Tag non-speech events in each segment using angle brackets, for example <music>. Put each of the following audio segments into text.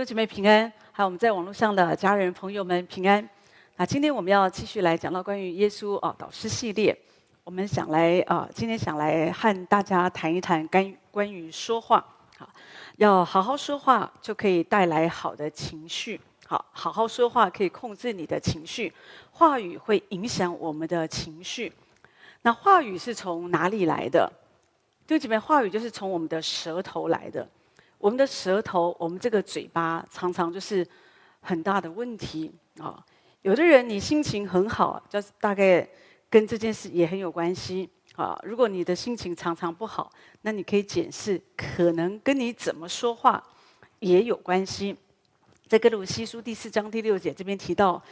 弟兄姐妹平安，还有我们在网络上的家人朋友们平安。那今天我们要继续来讲到关于耶稣啊导师系列，我们想来啊，今天想来和大家谈一谈关关于说话。好，要好好说话就可以带来好的情绪。好，好好说话可以控制你的情绪，话语会影响我们的情绪。那话语是从哪里来的？弟兄姐妹，话语就是从我们的舌头来的。我们的舌头，我们这个嘴巴，常常就是很大的问题啊。有的人你心情很好，就是大概跟这件事也很有关系啊。如果你的心情常常不好，那你可以检视，可能跟你怎么说话也有关系。在歌罗西书第四章第六节这边提到，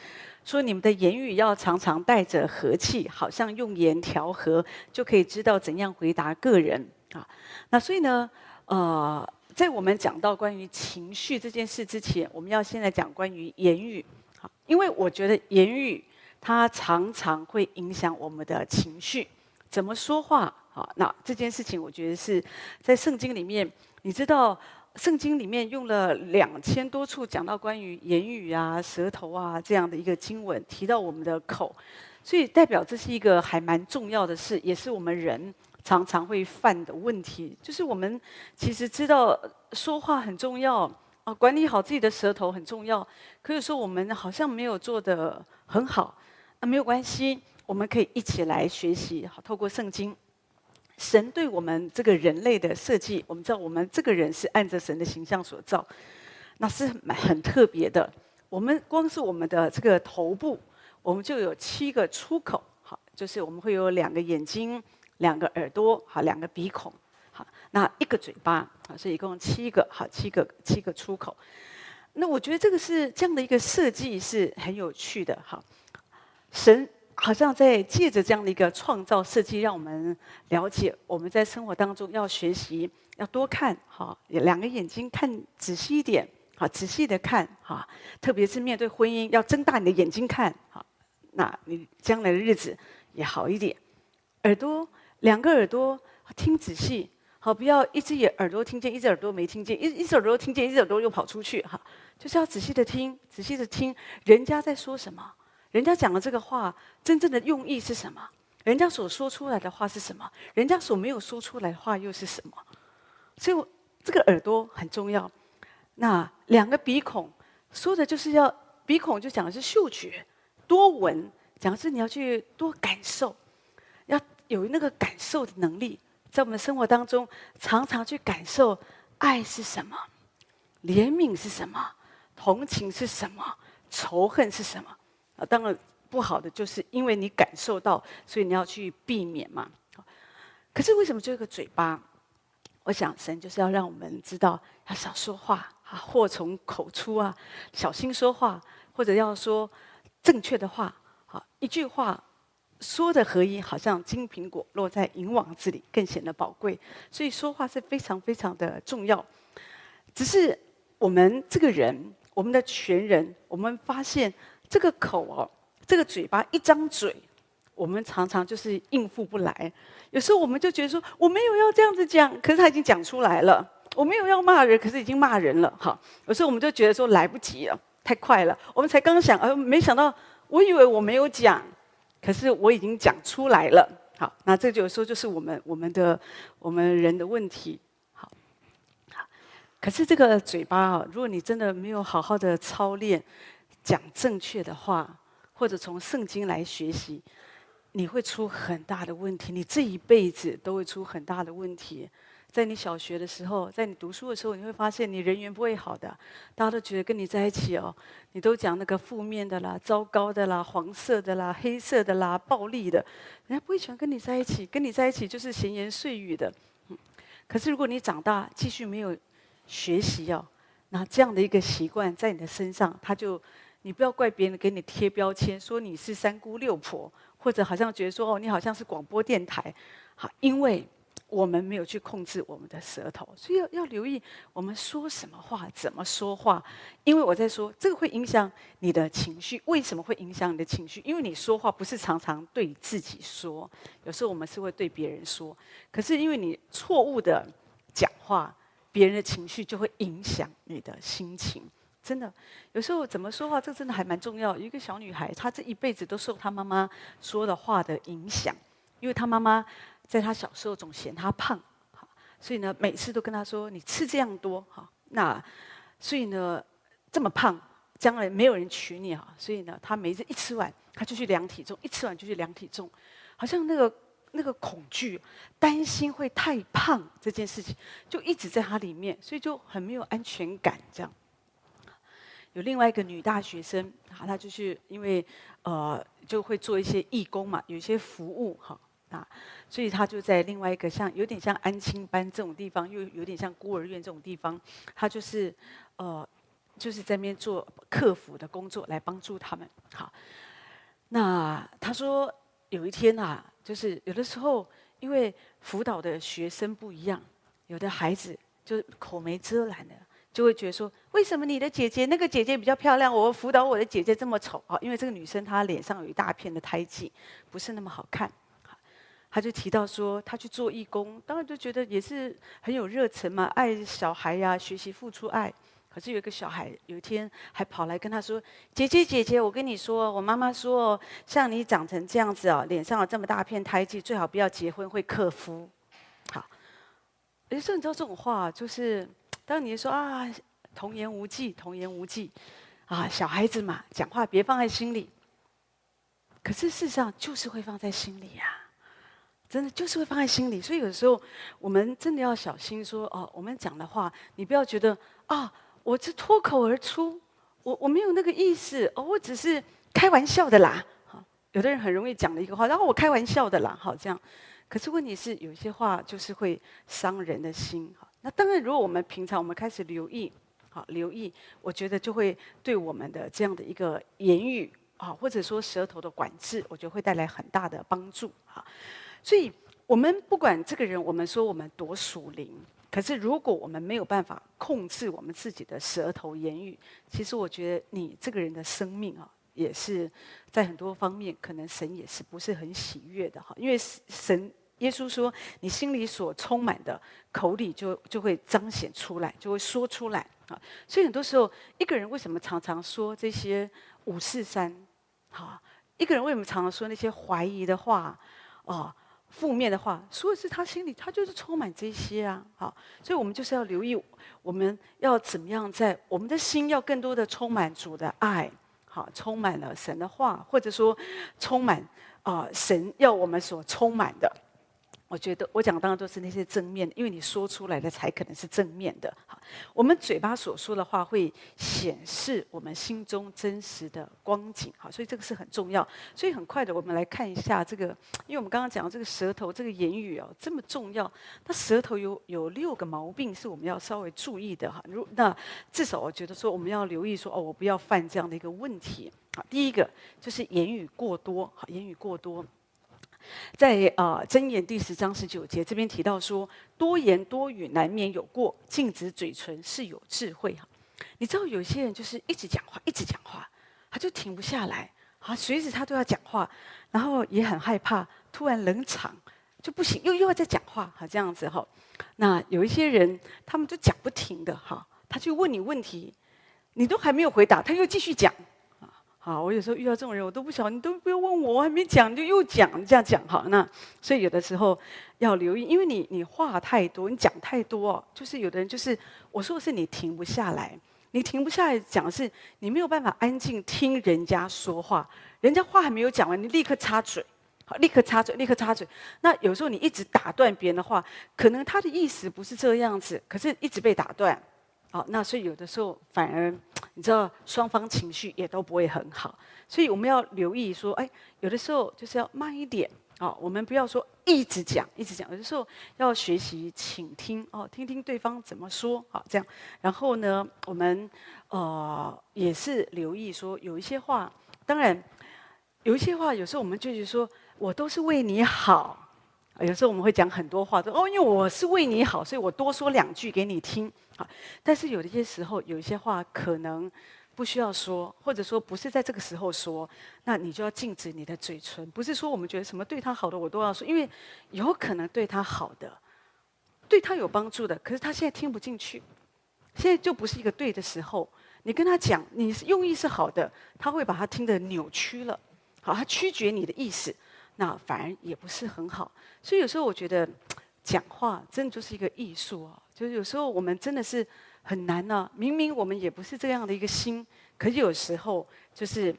说你们的言语要常常带着和气，好像用盐调和，就可以知道怎样回答个人啊。那所以呢，呃。在我们讲到关于情绪这件事之前，我们要先来讲关于言语。好，因为我觉得言语它常常会影响我们的情绪。怎么说话？好，那这件事情我觉得是在圣经里面，你知道，圣经里面用了两千多处讲到关于言语啊、舌头啊这样的一个经文，提到我们的口，所以代表这是一个还蛮重要的事，也是我们人。常常会犯的问题，就是我们其实知道说话很重要啊，管理好自己的舌头很重要。可以说我们好像没有做得很好，那没有关系，我们可以一起来学习。好，透过圣经，神对我们这个人类的设计，我们知道我们这个人是按着神的形象所造，那是蛮很特别的。我们光是我们的这个头部，我们就有七个出口，好，就是我们会有两个眼睛。两个耳朵，好，两个鼻孔，好，那一个嘴巴，好，所以一共七个，好，七个七个出口。那我觉得这个是这样的一个设计是很有趣的，哈，神好像在借着这样的一个创造设计，让我们了解我们在生活当中要学习，要多看，好，两个眼睛看仔细一点，好，仔细的看，哈，特别是面对婚姻，要睁大你的眼睛看，好，那你将来的日子也好一点，耳朵。两个耳朵听仔细，好，不要一只眼耳朵听见，一只耳朵没听见，一一只耳朵听见，一只耳朵又跑出去，哈，就是要仔细的听，仔细的听，人家在说什么，人家讲的这个话真正的用意是什么，人家所说出来的话是什么，人家所没有说出来的话又是什么，所以这个耳朵很重要。那两个鼻孔说的就是要鼻孔就讲的是嗅觉，多闻，讲的是你要去多感受。有那个感受的能力，在我们的生活当中，常常去感受爱是什么，怜悯是什么，同情是什么，仇恨是什么。啊，当然不好的就是因为你感受到，所以你要去避免嘛。可是为什么就一个嘴巴？我想神就是要让我们知道要少说话啊，祸从口出啊，小心说话，或者要说正确的话。好，一句话。说的合一，好像金苹果落在银网子里，更显得宝贵。所以说话是非常非常的重要。只是我们这个人，我们的全人，我们发现这个口哦，这个嘴巴一张嘴，我们常常就是应付不来。有时候我们就觉得说，我没有要这样子讲，可是他已经讲出来了。我没有要骂人，可是已经骂人了。哈，有时候我们就觉得说来不及了，太快了。我们才刚想，呃，没想到，我以为我没有讲。可是我已经讲出来了，好，那这就说就是我们我们的我们人的问题，好，好。可是这个嘴巴啊，如果你真的没有好好的操练，讲正确的话，或者从圣经来学习，你会出很大的问题，你这一辈子都会出很大的问题。在你小学的时候，在你读书的时候，你会发现你人缘不会好的，大家都觉得跟你在一起哦，你都讲那个负面的啦、糟糕的啦、黄色的啦、黑色的啦、暴力的，人家不会喜欢跟你在一起，跟你在一起就是闲言碎语的。可是如果你长大继续没有学习哦，那这样的一个习惯在你的身上，他就你不要怪别人给你贴标签，说你是三姑六婆，或者好像觉得说哦，你好像是广播电台，好，因为。我们没有去控制我们的舌头，所以要要留意我们说什么话，怎么说话。因为我在说，这个会影响你的情绪。为什么会影响你的情绪？因为你说话不是常常对自己说，有时候我们是会对别人说。可是因为你错误的讲话，别人的情绪就会影响你的心情。真的，有时候怎么说话，这真的还蛮重要。一个小女孩，她这一辈子都受她妈妈说的话的影响，因为她妈妈在他小时候总嫌他胖，所以呢，每次都跟他说：“你吃这样多，哈，那所以呢，这么胖，将来没有人娶你哈。”所以呢，他每次一吃完，他就去量体重，一吃完就去量体重，好像那个那个恐惧、担心会太胖这件事情，就一直在他里面，所以就很没有安全感，这样。有另外一个女大学生，哈，她就是因为呃就会做一些义工嘛，有一些服务哈啊，所以她就在另外一个像有点像安亲班这种地方，又有点像孤儿院这种地方，她就是呃就是在那边做客服的工作来帮助他们。好，那她说有一天啊，就是有的时候因为辅导的学生不一样，有的孩子就口没遮拦的。就会觉得说，为什么你的姐姐那个姐姐比较漂亮，我辅导我的姐姐这么丑啊？因为这个女生她脸上有一大片的胎记，不是那么好看。他就提到说，他去做义工，当然就觉得也是很有热忱嘛，爱小孩呀、学习付出爱。可是有一个小孩有一天还跑来跟他说：“姐姐姐姐，我跟你说，我妈妈说，像你长成这样子啊，脸上有这么大片胎记，最好不要结婚，会克夫。”好，有时候你知道这种话就是。当你说啊，童言无忌，童言无忌，啊，小孩子嘛，讲话别放在心里。可是事实上就是会放在心里呀，真的就是会放在心里。所以有时候我们真的要小心说哦，我们讲的话，你不要觉得啊，我这脱口而出，我我没有那个意思哦，我只是开玩笑的啦。好，有的人很容易讲的一个话，然后我开玩笑的啦，好这样。可是问题是，有些话就是会伤人的心。那当然，如果我们平常我们开始留意，好留意，我觉得就会对我们的这样的一个言语啊，或者说舌头的管制，我觉得会带来很大的帮助啊。所以，我们不管这个人，我们说我们多属灵，可是如果我们没有办法控制我们自己的舌头言语，其实我觉得你这个人的生命啊，也是在很多方面可能神也是不是很喜悦的哈，因为神。耶稣说：“你心里所充满的，口里就 <laughs> 就会彰显出来，就会说出来啊。所以很多时候，一个人为什么常常说这些五四三？好，一个人为什么常常说那些怀疑的话？哦，负面的话，所以是他心里他就是充满这些啊。好，所以我们就是要留意，我们要怎么样在我们的心要更多的充满主的爱，好，充满了神的话，或者说充满啊神要我们所充满的。”我觉得我讲的当然都是那些正面的，因为你说出来的才可能是正面的。好，我们嘴巴所说的话会显示我们心中真实的光景。好，所以这个是很重要。所以很快的，我们来看一下这个，因为我们刚刚讲这个舌头，这个言语哦，这么重要。那舌头有有六个毛病是我们要稍微注意的哈。如那至少我觉得说我们要留意说哦，我不要犯这样的一个问题。好，第一个就是言语过多。好，言语过多。在啊，箴、言第十章十九节这边提到说，多言多语难免有过，禁止嘴唇是有智慧哈。你知道有些人就是一直讲话，一直讲话，他就停不下来啊，随时他都要讲话，然后也很害怕突然冷场就不行，又又要再讲话哈，这样子哈。那有一些人他们就讲不停的哈，他就问你问题，你都还没有回答，他又继续讲。啊，我有时候遇到这种人，我都不晓得，你都不要问我，我还没讲，你就又讲这样讲哈。那所以有的时候要留意，因为你你话太多，你讲太多，就是有的人就是我说的是你停不下来，你停不下来讲是你没有办法安静听人家说话，人家话还没有讲完，你立刻插嘴，好，立刻插嘴，立刻插嘴。那有时候你一直打断别人的话，可能他的意思不是这样子，可是一直被打断。好，那所以有的时候反而，你知道双方情绪也都不会很好，所以我们要留意说，哎，有的时候就是要慢一点，啊，我们不要说一直讲一直讲，有的时候要学习倾听，哦，听听对方怎么说，好，这样，然后呢，我们呃也是留意说，有一些话，当然有一些话，有时候我们就是说我都是为你好。有时候我们会讲很多话，说哦，因为我是为你好，所以我多说两句给你听。好，但是有一些时候，有一些话可能不需要说，或者说不是在这个时候说，那你就要禁止你的嘴唇。不是说我们觉得什么对他好的我都要说，因为有可能对他好的，对他有帮助的，可是他现在听不进去，现在就不是一个对的时候。你跟他讲，你用意是好的，他会把它听得扭曲了，好，他曲解你的意思，那反而也不是很好。所以有时候我觉得讲话真的就是一个艺术啊，就是有时候我们真的是很难呢、明明我们也不是这样的一个心，可是有时候就是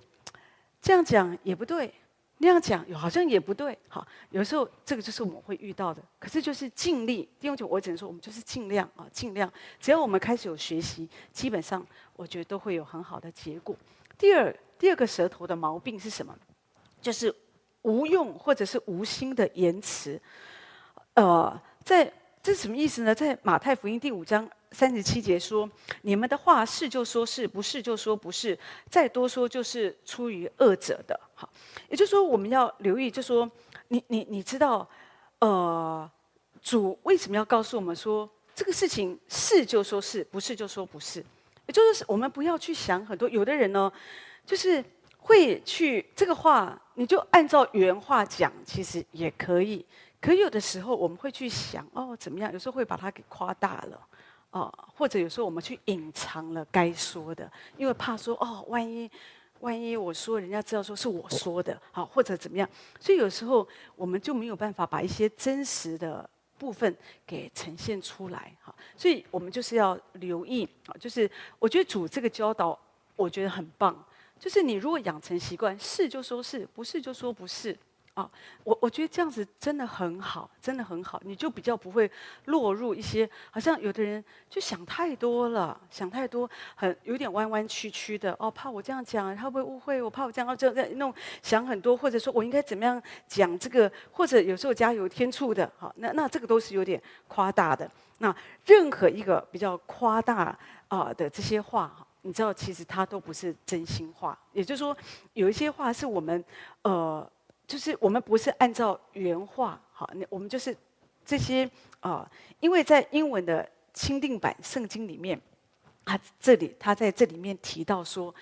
这样讲也不对。那样讲，好像也不对。好，有时候这个就是我们会遇到的。可是就是尽力，弟兄姐，我只能说，我们就是尽量啊，尽量。只要我们开始有学习，基本上我觉得都会有很好的结果。第二，第二个舌头的毛病是什么？就是无用或者是无心的言辞。呃，在这是什么意思呢？在马太福音第五章。三十七节说：“你们的话是就说是，不是就说不是，再多说就是出于恶者的。”好，也就是说，我们要留意，就说你你你知道，呃，主为什么要告诉我们说这个事情是就说是，不是就说不是？也就是我们不要去想很多。有的人呢，就是会去这个话，你就按照原话讲，其实也可以。可有的时候我们会去想，哦，怎么样？有时候会把它给夸大了。哦，或者有时候我们去隐藏了该说的，因为怕说哦，万一万一我说人家知道说是我说的，好，或者怎么样，所以有时候我们就没有办法把一些真实的部分给呈现出来，哈，所以我们就是要留意啊，就是我觉得主这个教导我觉得很棒，就是你如果养成习惯，是就说是，不是就说不是。啊，我我觉得这样子真的很好，真的很好，你就比较不会落入一些好像有的人就想太多了，想太多，很有点弯弯曲曲的哦，怕我这样讲他会不会误会，我怕我这样这样弄想很多，或者说我应该怎么样讲这个，或者有时候加油添醋的，好，那那这个都是有点夸大的。那任何一个比较夸大啊的这些话，你知道其实它都不是真心话，也就是说有一些话是我们呃。就是我们不是按照原话，好，那我们就是这些啊、因为在英文的钦定版圣经里面，他这里他在这里面提到说，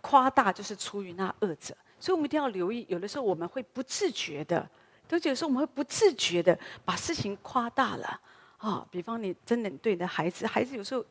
夸大就是出于那恶者，所以我们一定要留意，有的时候我们会不自觉的，都觉得说我们会不自觉的把事情夸大了啊、比方你真的对你的孩子，孩子有时候。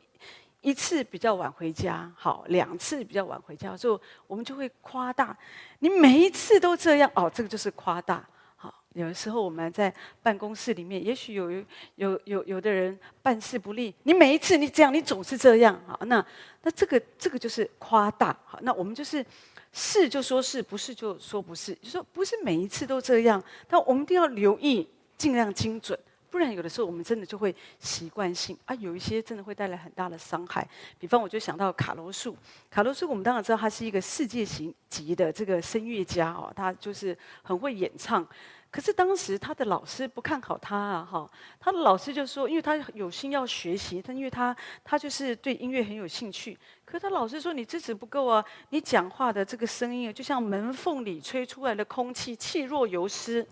一次比较晚回家，好，两次比较晚回家，就我们就会夸大。你每一次都这样，哦，这个就是夸大。好，有的时候我们在办公室里面，也许有有有有的人办事不力，你每一次你这样，你总是这样，好，那那这个这个就是夸大。好，那我们就是是就说是，不是就说不是，就说不是每一次都这样，但我们一定要留意，尽量精准。不然有的时候我们真的就会习惯性啊，有一些真的会带来很大的伤害。比方我就想到卡罗素，卡罗素我们当然知道他是一个世界型级的这个声乐家哦，他就是很会演唱。可是当时他的老师不看好他啊，哈，他的老师就说，因为他有心要学习，他因为他他就是对音乐很有兴趣。可是他老师说你资质不够啊，你讲话的这个声音啊，就像门缝里吹出来的空气，气若游丝。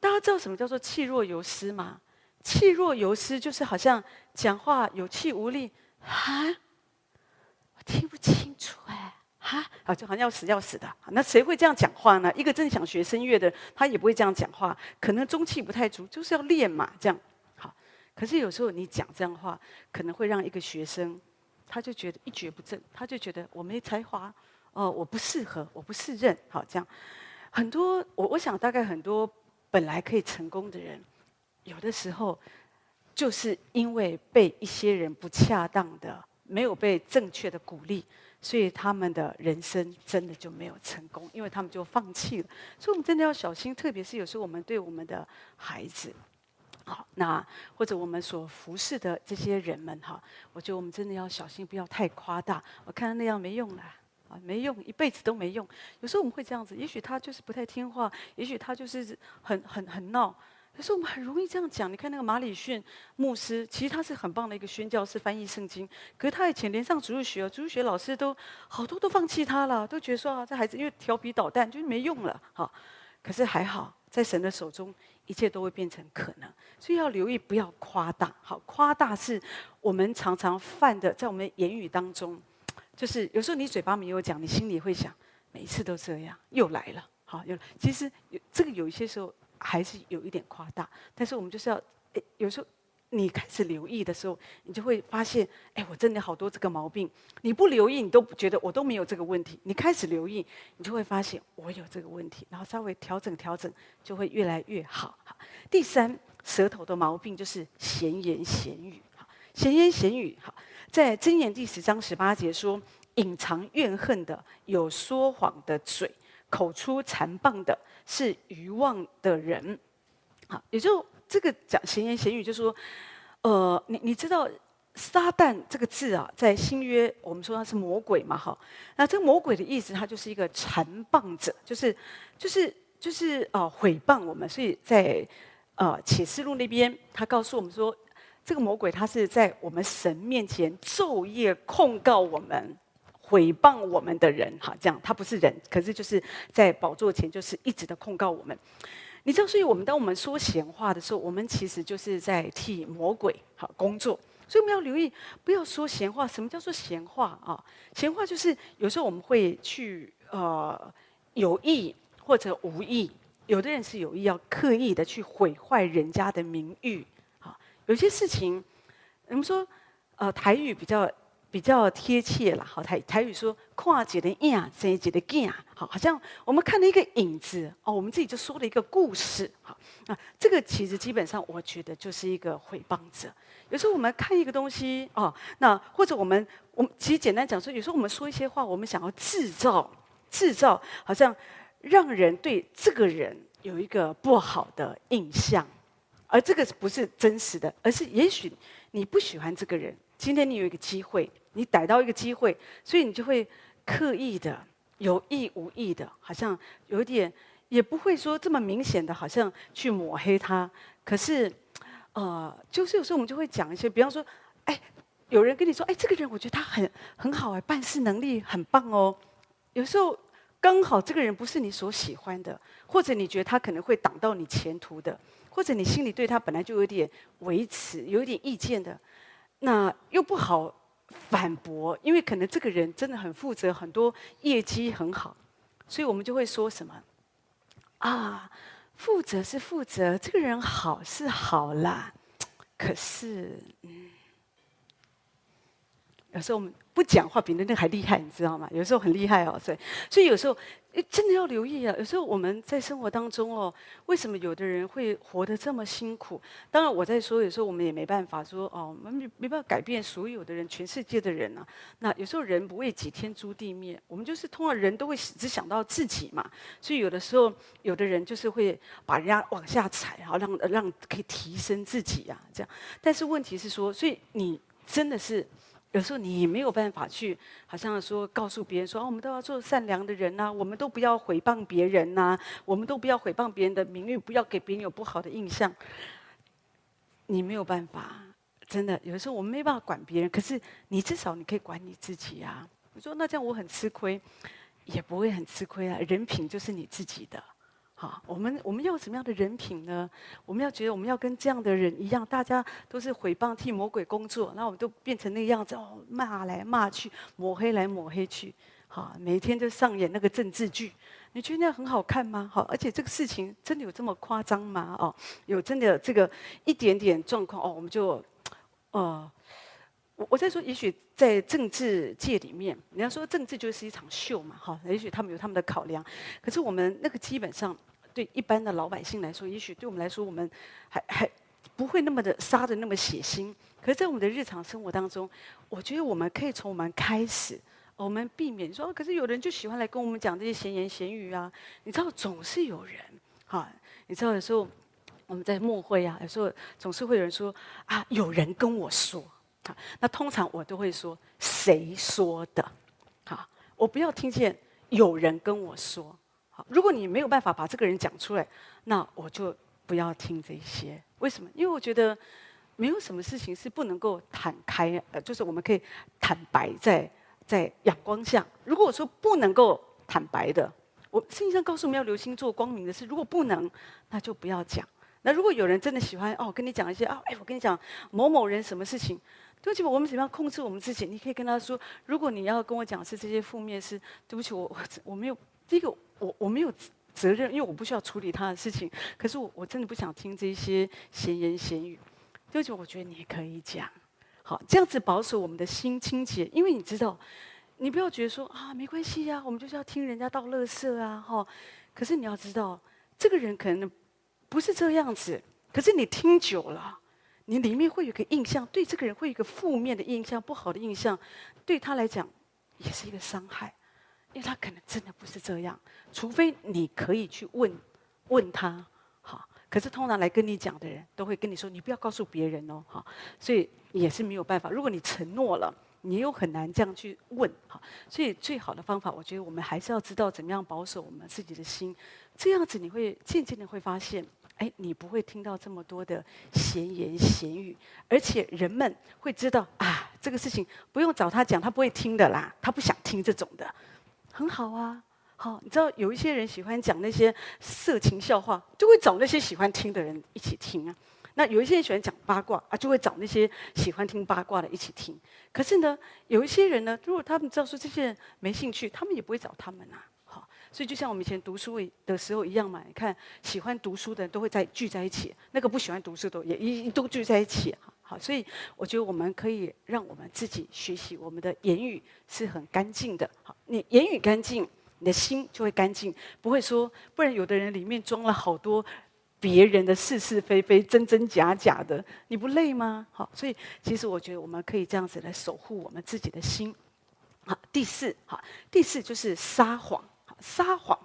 大家知道什么叫做气若游丝吗？气若游丝就是好像讲话有气无力啊，我听不清楚哎，哈，啊，就好像要死要死的。那谁会这样讲话呢？一个真想学声乐的，他也不会这样讲话，可能中气不太足，就是要练嘛，这样。好，可是有时候你讲这样的话，可能会让一个学生，他就觉得一蹶不振，他就觉得我没才华，哦，我不适合，我不适任。好，这样很多，我我想大概很多。本来可以成功的人，有的时候就是因为被一些人不恰当的、没有被正确的鼓励，所以他们的人生真的就没有成功，因为他们就放弃了。所以，我们真的要小心，特别是有时候我们对我们的孩子，好，那或者我们所服侍的这些人们，哈，我觉得我们真的要小心，不要太夸大。我看到那样没用了。啊没用，一辈子都没用。有时候我们会这样子，也许他就是不太听话，也许他就是很很很闹。可是我们很容易这样讲。你看那个马里逊牧师，其实他是很棒的一个宣教士，翻译圣经。可是他以前连上主日学，主日学老师都好多都放弃他了，都觉得说啊，这孩子因为调皮捣蛋，就没用了。好，可是还好，在神的手中，一切都会变成可能。所以要留意，不要夸大。好，夸大是我们常常犯的，在我们言语当中。就是有时候你嘴巴没有讲，你心里会想，每一次都这样，又来了，好，又其实有这个有一些时候还是有一点夸大，但是我们就是要，诶，有时候你开始留意的时候，你就会发现，哎，我真的好多这个毛病。你不留意，你都觉得我都没有这个问题。你开始留意，你就会发现我有这个问题，然后稍微调整调整，就会越来越好。好，第三，舌头的毛病就是闲言闲语。好，闲言闲语。好，在箴言第十章十八节说，隐藏怨恨的有说谎的嘴，口出谗谤的是愚妄的人。好，也就。这个讲闲言闲语，就说，呃，你你知道“撒旦”这个字啊，在新约我们说它是魔鬼嘛，哈。那这个魔鬼的意思，它就是一个谗谤者，就是就是就是呃毁谤我们。所以在呃启示录那边，他告诉我们说，这个魔鬼他是在我们神面前昼夜控告我们、毁谤我们的人，哈，这样他不是人，可是就是在宝座前就是一直的控告我们。你知道，所以我们当我们说闲话的时候，我们其实就是在替魔鬼好工作。所以我们要留意，不要说闲话。什么叫做闲话啊？闲话就是有时候我们会去呃有意或者无意，有的人是有意要刻意的去毁坏人家的名誉。有些事情，我们说呃台语比较。比较贴切了，好台台语说跨界的影，生几的镜，好，好像我们看了一个影子哦，我们自己就说了一个故事，好，那这个其实基本上我觉得就是一个诽谤者。有时候我们看一个东西哦，那或者我们我们其实简单讲说，有时候我们说一些话，我们想要制造制造，好像让人对这个人有一个不好的印象，而这个不是真实的，而是也许你不喜欢这个人，今天你有一个机会。你逮到一个机会，所以你就会刻意的、有意无意的，好像有点，也不会说这么明显的，好像去抹黑他。可是，呃，就是有时候我们就会讲一些，比方说，哎，有人跟你说，哎，这个人我觉得他很很好哎，办事能力很棒哦。有时候刚好这个人不是你所喜欢的，或者你觉得他可能会挡到你前途的，或者你心里对他本来就有点维持、有点意见的，那又不好。反驳，因为可能这个人真的很负责，很多业绩很好，所以我们就会说什么啊，负责是负责，这个人好是好啦，可是，嗯，有时候我们不讲话比那那还厉害，你知道吗？有时候很厉害哦，所以，所以有时候。真的要留意啊！有时候我们在生活当中哦，为什么有的人会活得这么辛苦？当然，我在说，有时候我们也没办法说哦，我们没没办法改变所有的人，全世界的人啊。那有时候人不为己，天诛地灭。我们就是通常人都会只想到自己嘛，所以有的时候，有的人就是会把人家往下踩，好让让可以提升自己呀，这样。但是问题是说，所以你真的是。有时候你没有办法去，好像说告诉别人说，哦，我们都要做善良的人呐，我们都不要诽谤别人呐，我们都不要诽谤别人的名誉，不要给别人有不好的印象。你没有办法，真的，有时候我们没办法管别人，可是你至少你可以管你自己啊。你说那这样我很吃亏，也不会很吃亏啊，人品就是你自己的。好，我们我们要什么样的人品呢？我们要觉得我们要跟这样的人一样，大家都是诽谤替魔鬼工作，那我们都变成那个样子哦，骂来骂去，抹黑来抹黑去，好，每天就上演那个政治剧，你觉得那样很好看吗？好，而且这个事情真的有这么夸张吗？哦，有真的这个一点点状况哦，我们就，呃，我我在说，也许在政治界里面，你要说政治就是一场秀嘛，哈，也许他们有他们的考量，可是我们那个基本上。对一般的老百姓来说，也许对我们来说，我们还还不会那么的杀的那么血腥。可是，在我们的日常生活当中，我觉得我们可以从我们开始，我们避免说，可是有人就喜欢来跟我们讲这些闲言闲语啊。你知道，总是有人哈，你知道有时候我们在默会啊，有时候总是会有人说啊，有人跟我说那通常我都会说谁说的？好，我不要听见有人跟我说。好如果你没有办法把这个人讲出来，那我就不要听这些。为什么？因为我觉得没有什么事情是不能够坦开，呃，就是我们可以坦白在在阳光下。如果我说不能够坦白的，我圣经上告诉我们要留心做光明的事。如果不能，那就不要讲。那如果有人真的喜欢哦，跟你讲一些啊，哎，我跟你讲某某人什么事情，对不起，我们怎么样控制我们自己？你可以跟他说，如果你要跟我讲是这些负面事，对不起，我 <laughs> 我没有第一个。我我没有责任，因为我不需要处理他的事情。可是我我真的不想听这些闲言闲语。对不起，我觉得你可以讲。好，这样子保守我们的心清洁，因为你知道，你不要觉得说啊，没关系呀、我们就是要听人家倒垃圾啊，哈。可是你要知道，这个人可能不是这样子，可是你听久了，你里面会有个印象，对这个人会有一个负面的印象，不好的印象，对他来讲也是一个伤害，因为他可能真的不是这样，除非你可以去问问他。好可是通常来跟你讲的人都会跟你说：“你不要告诉别人哦，哈。”所以也是没有办法。如果你承诺了，你又很难这样去问，哈。所以最好的方法，我觉得我们还是要知道怎么样保守我们自己的心。这样子你会渐渐的会发现，哎，你不会听到这么多的闲言闲语，而且人们会知道啊，这个事情不用找他讲，他不会听的啦，他不想听这种的，很好啊。好，你知道有一些人喜欢讲那些色情笑话，就会找那些喜欢听的人一起听啊。那有一些人喜欢讲八卦啊，就会找那些喜欢听八卦的一起听。可是呢，有一些人呢，如果他们知道说这些人没兴趣，他们也不会找他们啊。所以就像我们以前读书的时候一样嘛。你看，喜欢读书的人都会在聚在一起，那个不喜欢读书的也一都聚在一起。好，所以我觉得我们可以让我们自己学习，我们的言语是很干净的。好，你言语干净。你的心就会干净，不会说，不然有的人里面装了好多别人的是是非非、真真假假的，你不累吗？好，所以其实我觉得我们可以这样子来守护我们自己的心。好，第四，好，第四就是撒谎。撒谎，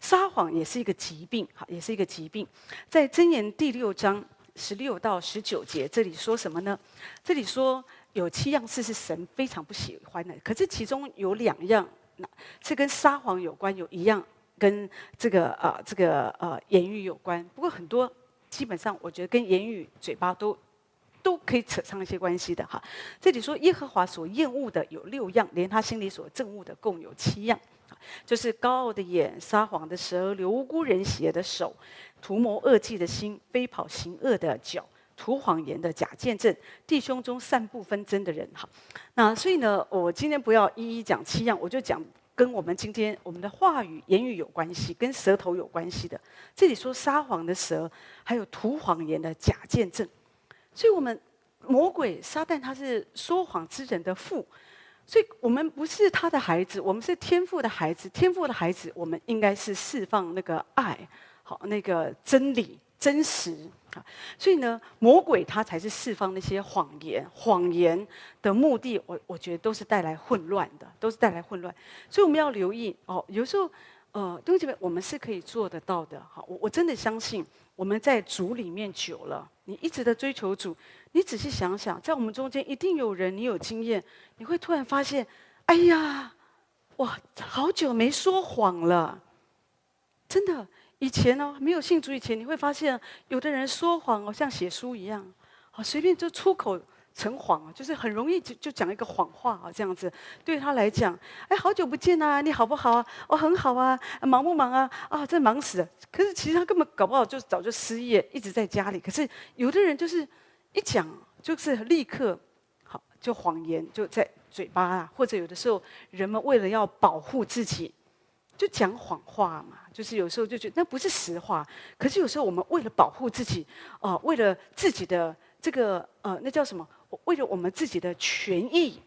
撒谎也是一个疾病，好，也是一个疾病。在箴言第六章十六到十九节，这里说什么呢？这里说有七样事是神非常不喜欢的，可是其中有两样。那这跟撒谎有关，有一样跟这个、呃，这个呃言语有关。不过很多基本上，我觉得跟言语、嘴巴都都可以扯上一些关系的哈。这里说耶和华所厌恶的有六样，连他心里所憎恶的共有七样，就是高傲的眼、撒谎的舌、流无辜人血的手、图谋恶计的心、飞跑行恶的脚。图谎言的假见证，弟兄中散布纷争的人，哈，那所以呢，我今天不要一一讲七样，我就讲跟我们今天我们的话语、言语有关系，跟舌头有关系的。这里说撒谎的舌，还有图谎言的假见证，所以我们魔鬼撒旦他是说谎之人的父，所以我们不是他的孩子，我们是天父的孩子。天父的孩子，我们应该是释放那个爱，好，那个真理。真实啊，所以呢，魔鬼他才是释放那些谎言，谎言的目的，我我觉得都是带来混乱的，都是带来混乱。所以我们要留意哦，有时候，呃，弟兄姐妹，我们是可以做得到的。好，我我真的相信，我们在主里面久了，你一直的追求主，你仔细想想，在我们中间一定有人，你有经验，你会突然发现，哎呀，哇，好久没说谎了，真的。以前呢，没有信主以前，你会发现有的人说谎哦，像写书一样，好随便就出口成谎，就是很容易就就讲一个谎话啊，这样子对他来讲，哎，好久不见啊，你好不好啊？哦，很好啊，忙不忙啊？啊，真忙死了。可是其实他根本搞不好就早就失业，一直在家里。可是有的人就是一讲就是立刻好就谎言就在嘴巴啊，或者有的时候人们为了要保护自己。就讲谎话嘛，就是有时候就觉得那不是实话。可是有时候我们为了保护自己，哦、为了自己的这个呃，那叫什么？为了我们自己的权益，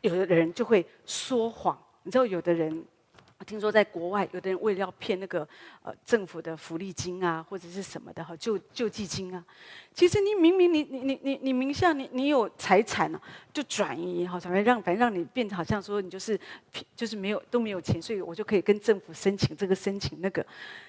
有的人就会说谎。你知道，有的人。听说在国外，有的人为了要骗那个呃政府的福利金啊，或者是什么的哈救救济金啊，其实你明明你你你你你名下你你有财产呢、就转移好，反正让反正让你变得好像说你就是就是没有都没有钱，所以我就可以跟政府申请这个申请那个，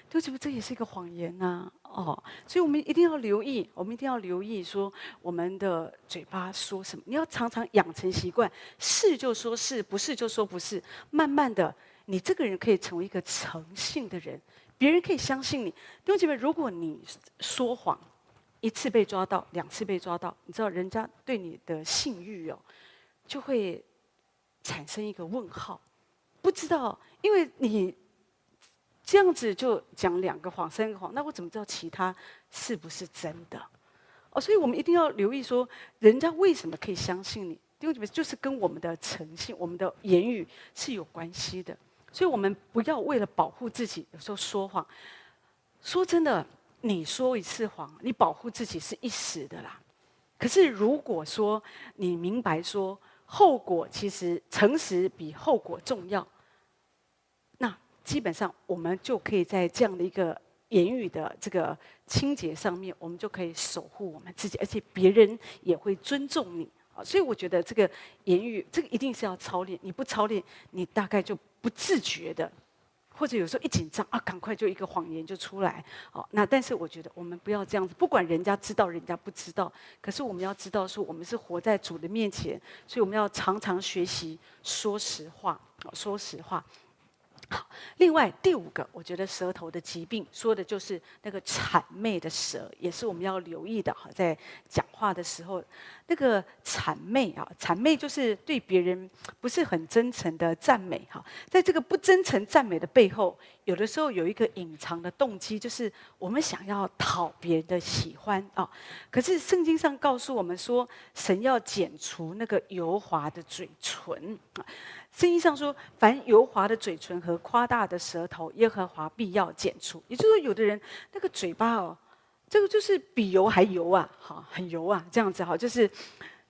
对不对？这也是一个谎言呐、啊，哦，所以我们一定要留意，我们一定要留意说我们的嘴巴说什么，你要常常养成习惯，是就说是，不是就说不是，慢慢的。你这个人可以成为一个诚信的人，别人可以相信你。弟兄姐妹，如果你说谎，一次被抓到，两次被抓到，你知道人家对你的信誉哦，就会产生一个问号。不知道，因为你这样子就讲两个谎、三个谎，那我怎么知道其他是不是真的？哦，所以我们一定要留意说，人家为什么可以相信你？弟兄姐妹，就是跟我们的诚信、我们的言语是有关系的。所以我们不要为了保护自己，有时候说谎。说真的，你说一次谎，你保护自己是一时的啦。可是如果说你明白说后果，其实诚实比后果重要，那基本上我们就可以在这样的一个言语的这个清洁上面，我们就可以守护我们自己，而且别人也会尊重你。所以我觉得这个言语，这个一定是要操练。你不操练，你大概就不自觉的，或者有时候一紧张啊，赶快就一个谎言就出来。好，那但是我觉得我们不要这样子，不管人家知道，人家不知道，可是我们要知道说，我们是活在主的面前，所以我们要常常学习说实话，说实话。好，另外第五个，我觉得舌头的疾病说的就是那个谄媚的舌，也是我们要留意的哈。在讲话的时候，那个谄媚啊，谄媚就是对别人不是很真诚的赞美哈。在这个不真诚赞美的背后，有的时候有一个隐藏的动机，就是我们想要讨别人的喜欢啊。可是圣经上告诉我们说，神要剪除那个油滑的嘴唇啊。圣经上说：“凡油滑的嘴唇和夸大的舌头，耶和华必要剪除。”也就是说，有的人那个嘴巴哦，这个就是比油还油啊，哈，很油啊，这样子哈，就是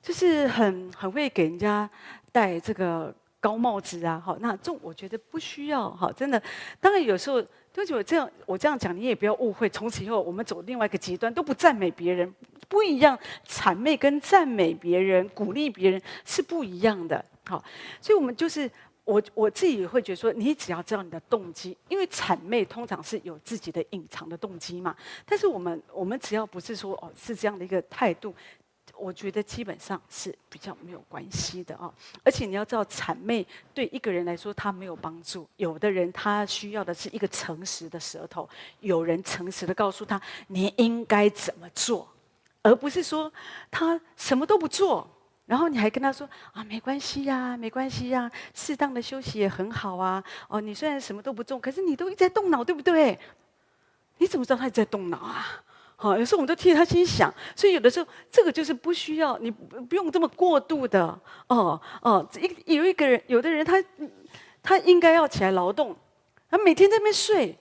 就是很很会给人家戴这个高帽子啊，好，那这我觉得不需要哈，真的。当然有时候，对不起，我这样我这样讲，你也不要误会。从此以后，我们走另外一个极端，都不赞美别人，不一样。谄媚跟赞美别人、鼓励别人是不一样的。好，所以我们就是我我自己也会觉得说，你只要知道你的动机，因为谄媚通常是有自己的隐藏的动机嘛。但是我们我们只要不是说哦是这样的一个态度，我觉得基本上是比较没有关系的啊。而且你要知道，谄媚对一个人来说他没有帮助。有的人他需要的是一个诚实的舌头，有人诚实的告诉他你应该怎么做，而不是说他什么都不做。然后你还跟他说啊，没关系呀，没关系呀，适当的休息也很好啊。哦，你虽然什么都不做，可是你都一直在动脑，对不对？你怎么知道他一直在动脑啊？好，有时候我们都替他心想，所以有的时候这个就是不需要你不用这么过度的哦哦。一有一个人，有的人他他应该要起来劳动，他每天在那边睡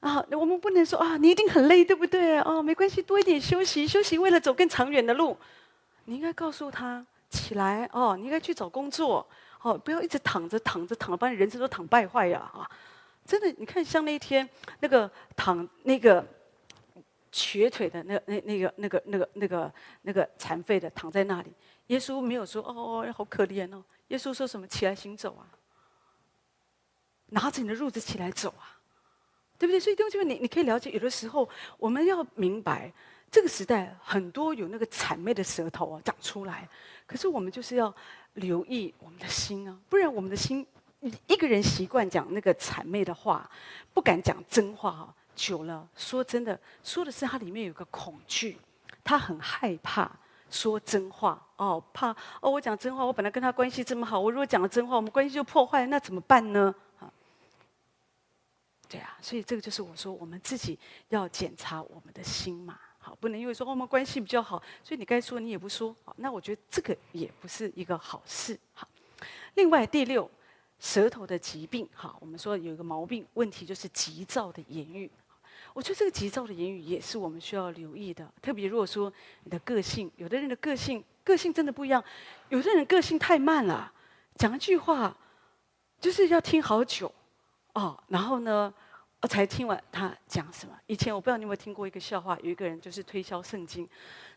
啊。我们不能说啊，你一定很累，对不对？哦，没关系，多一点休息，休息为了走更长远的路。你应该告诉他。起来哦，你应该去找工作哦，不要一直躺着躺着躺着，把你人生都躺败坏呀啊！真的，你看像那一天那个躺那个瘸腿的那那那个那个那个那个那个残废的躺在那里，耶稣没有说哦，好可怜哦，耶稣说什么？起来行走啊，拿着你的褥子起来走啊，对不对？所以弟兄姐妹，你你可以了解，有的时候我们要明白。这个时代很多有那个谄媚的舌头啊长出来，可是我们就是要留意我们的心啊，不然我们的心一个人习惯讲那个谄媚的话，不敢讲真话哈，久了说真的说的是他里面有个恐惧，他很害怕说真话哦，怕哦我讲真话，我本来跟他关系这么好，我如果讲了真话，我们关系就破坏，那怎么办呢？啊，对啊，所以这个就是我说我们自己要检查我们的心嘛。好不能因为说我们关系比较好，所以你该说你也不说，好那我觉得这个也不是一个好事。好，另外第六，舌头的疾病，哈，我们说有一个毛病问题就是急躁的言语。我觉得这个急躁的言语也是我们需要留意的，特别如果说你的个性，有的人的个性个性真的不一样，有的人个性太慢了，讲一句话就是要听好久，哦，然后呢，我才听完他讲什么。以前我不知道你有没有听过一个笑话，有一个人就是推销圣经，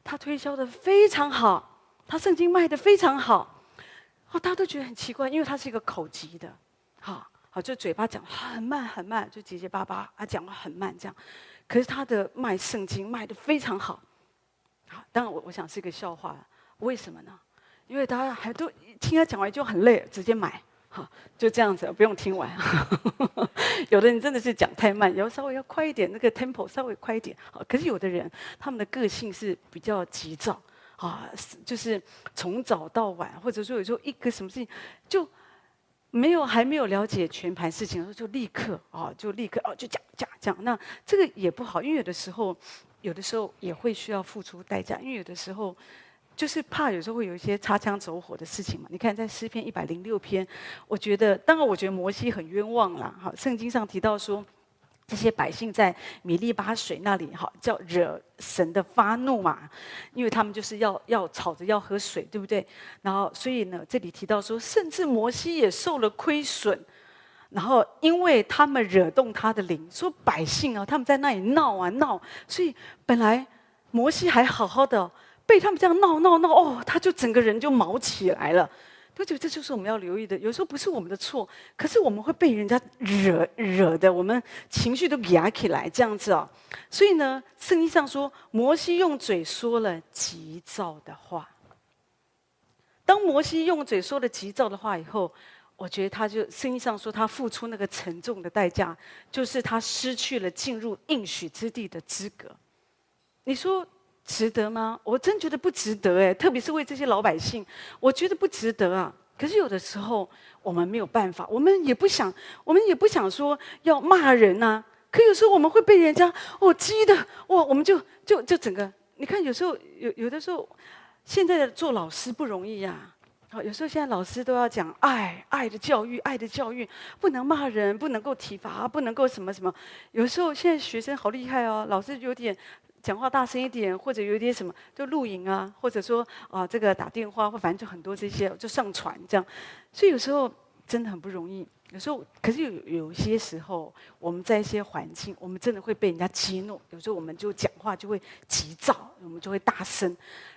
他推销的非常好，他圣经卖的非常好，哦，大家都觉得很奇怪，因为他是一个口急的，好，好就嘴巴讲很慢很慢，就结结巴巴，他讲话很慢这样，可是他的卖圣经卖的非常好，好，当然我我想是一个笑话，为什么呢？因为大家还都听他讲完就很累，直接买。好，就这样子，不用听完。<laughs> 有的人真的是讲太慢，然后稍微要快一点，那个 tempo 稍微快一点。好，可是有的人他们的个性是比较急躁，啊，就是从早到晚，或者说有时候一个什么事情就没有还没有了解全盘事情，就立刻啊，就立刻哦，就讲讲讲。那这个也不好，因为有的时候，有的时候也会需要付出代价，因为有的时候。就是怕有时候会有一些擦枪走火的事情嘛。你看在诗篇一百零六篇，我觉得当然我觉得摩西很冤枉啦。哈，圣经上提到说，这些百姓在米利巴水那里，哈，叫惹神的发怒嘛，因为他们就是要要吵着要喝水，对不对？然后所以呢，这里提到说，甚至摩西也受了亏损，然后因为他们惹动他的灵，说百姓啊，他们在那里闹啊闹，所以本来摩西还好好的，被他们这样闹闹闹，哦，他就整个人就毛起来了。我觉得这就是我们要留意的。有时候不是我们的错，可是我们会被人家惹惹的，我们情绪都压起来这样子哦。所以呢，圣经上说，摩西用嘴说了急躁的话。当摩西用嘴说了急躁的话以后，我觉得他就圣经上说他付出那个沉重的代价，就是他失去了进入应许之地的资格。你说？值得吗？我真觉得不值得哎，特别是为这些老百姓，我觉得不值得啊。可是有的时候我们没有办法，我们也不想，我们也不想说要骂人呐、可有时候我们会被人家哦激的，哇，我们就就就整个，你看有时候有有的时候，现在的做老师不容易呀。好，有时候现在老师都要讲爱，爱的教育，爱的教育，不能骂人，不能够体罚，不能够什么什么。有时候现在学生好厉害哦，老师有点。讲话大声一点，或者有点什么，就录影啊，或者说啊，这个打电话，或反正就很多这些，就上传这样。所以有时候真的很不容易。有时候，可是有有些时候，我们在一些环境，我们真的会被人家激怒。有时候我们就讲话就会急躁，我们就会大声。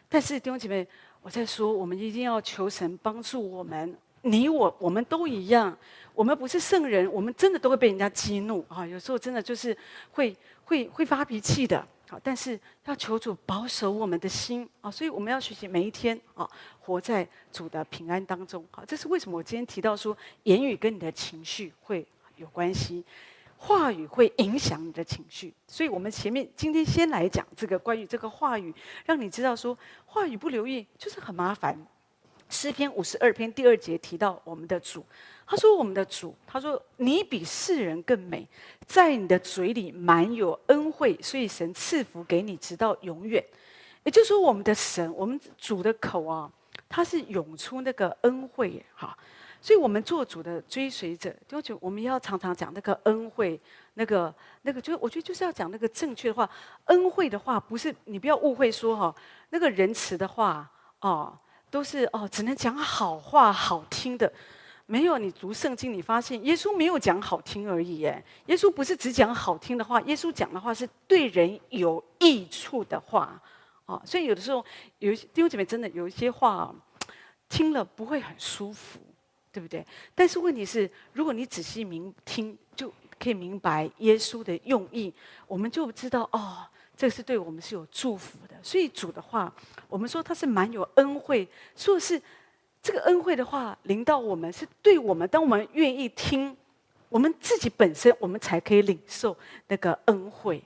但是弟兄姐妹，我在说，我们一定要求神帮助我们。你我我们都一样，我们不是圣人，我们真的都会被人家激怒啊。有时候真的就是会会会发脾气的。但是要求主保守我们的心啊，所以我们要学习每一天啊，活在主的平安当中。好，这是为什么我今天提到说，言语跟你的情绪会有关系，话语会影响你的情绪。所以我们前面今天先来讲这个关于这个话语，让你知道说，话语不留意就是很麻烦。诗篇五十二篇第二节提到我们的主。他说：“我们的主，他说你比世人更美，在你的嘴里满有恩惠，所以神赐福给你，直到永远。也就是说，我们的神，我们主的口啊，他是涌出那个恩惠哈。所以，我们做主的追随者，就就我们要常常讲那个恩惠，那个那个，就我觉得就是要讲那个正确的话。恩惠的话，不是你不要误会说哈，那个仁慈的话哦，都是哦，只能讲好话，好听的。”没有，你读圣经，你发现耶稣没有讲好听而已。耶稣不是只讲好听的话，耶稣讲的话是对人有益处的话。啊，所以有的时候，有一些弟兄姐妹真的有一些话，听了不会很舒服，对不对？但是问题是，如果你仔细明听，就可以明白耶稣的用意，我们就知道哦，这是对我们是有祝福的。所以主的话，我们说他是蛮有恩惠，说是。这个恩惠的话临到我们，是对我们。当我们愿意听，我们自己本身，我们才可以领受那个恩惠。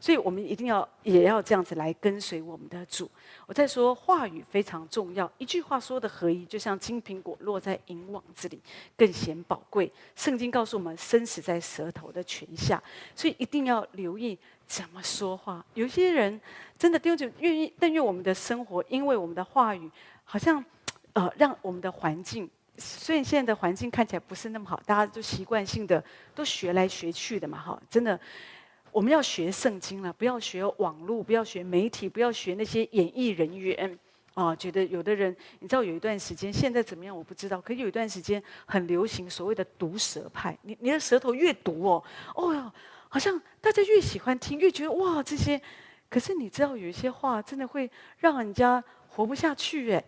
所以我们一定要也要这样子来跟随我们的主。我在说话语非常重要，一句话说的合一，就像金苹果落在银网子里，更显宝贵。圣经告诉我们，生死在舌头的权下，所以一定要留意怎么说话。有些人真的丢就愿意，但愿我们的生活，因为我们的话语好像。呃，让我们的环境，虽然现在的环境看起来不是那么好，大家都习惯性的都学来学去的嘛，哈，真的，我们要学圣经了，不要学网络，不要学媒体，不要学那些演艺人员，啊、觉得有的人，你知道有一段时间，现在怎么样我不知道，可有一段时间很流行所谓的毒舌派，你你的舌头越毒哦，哦哟，好像大家越喜欢听，越觉得哇这些，可是你知道有一些话真的会让人家活不下去哎。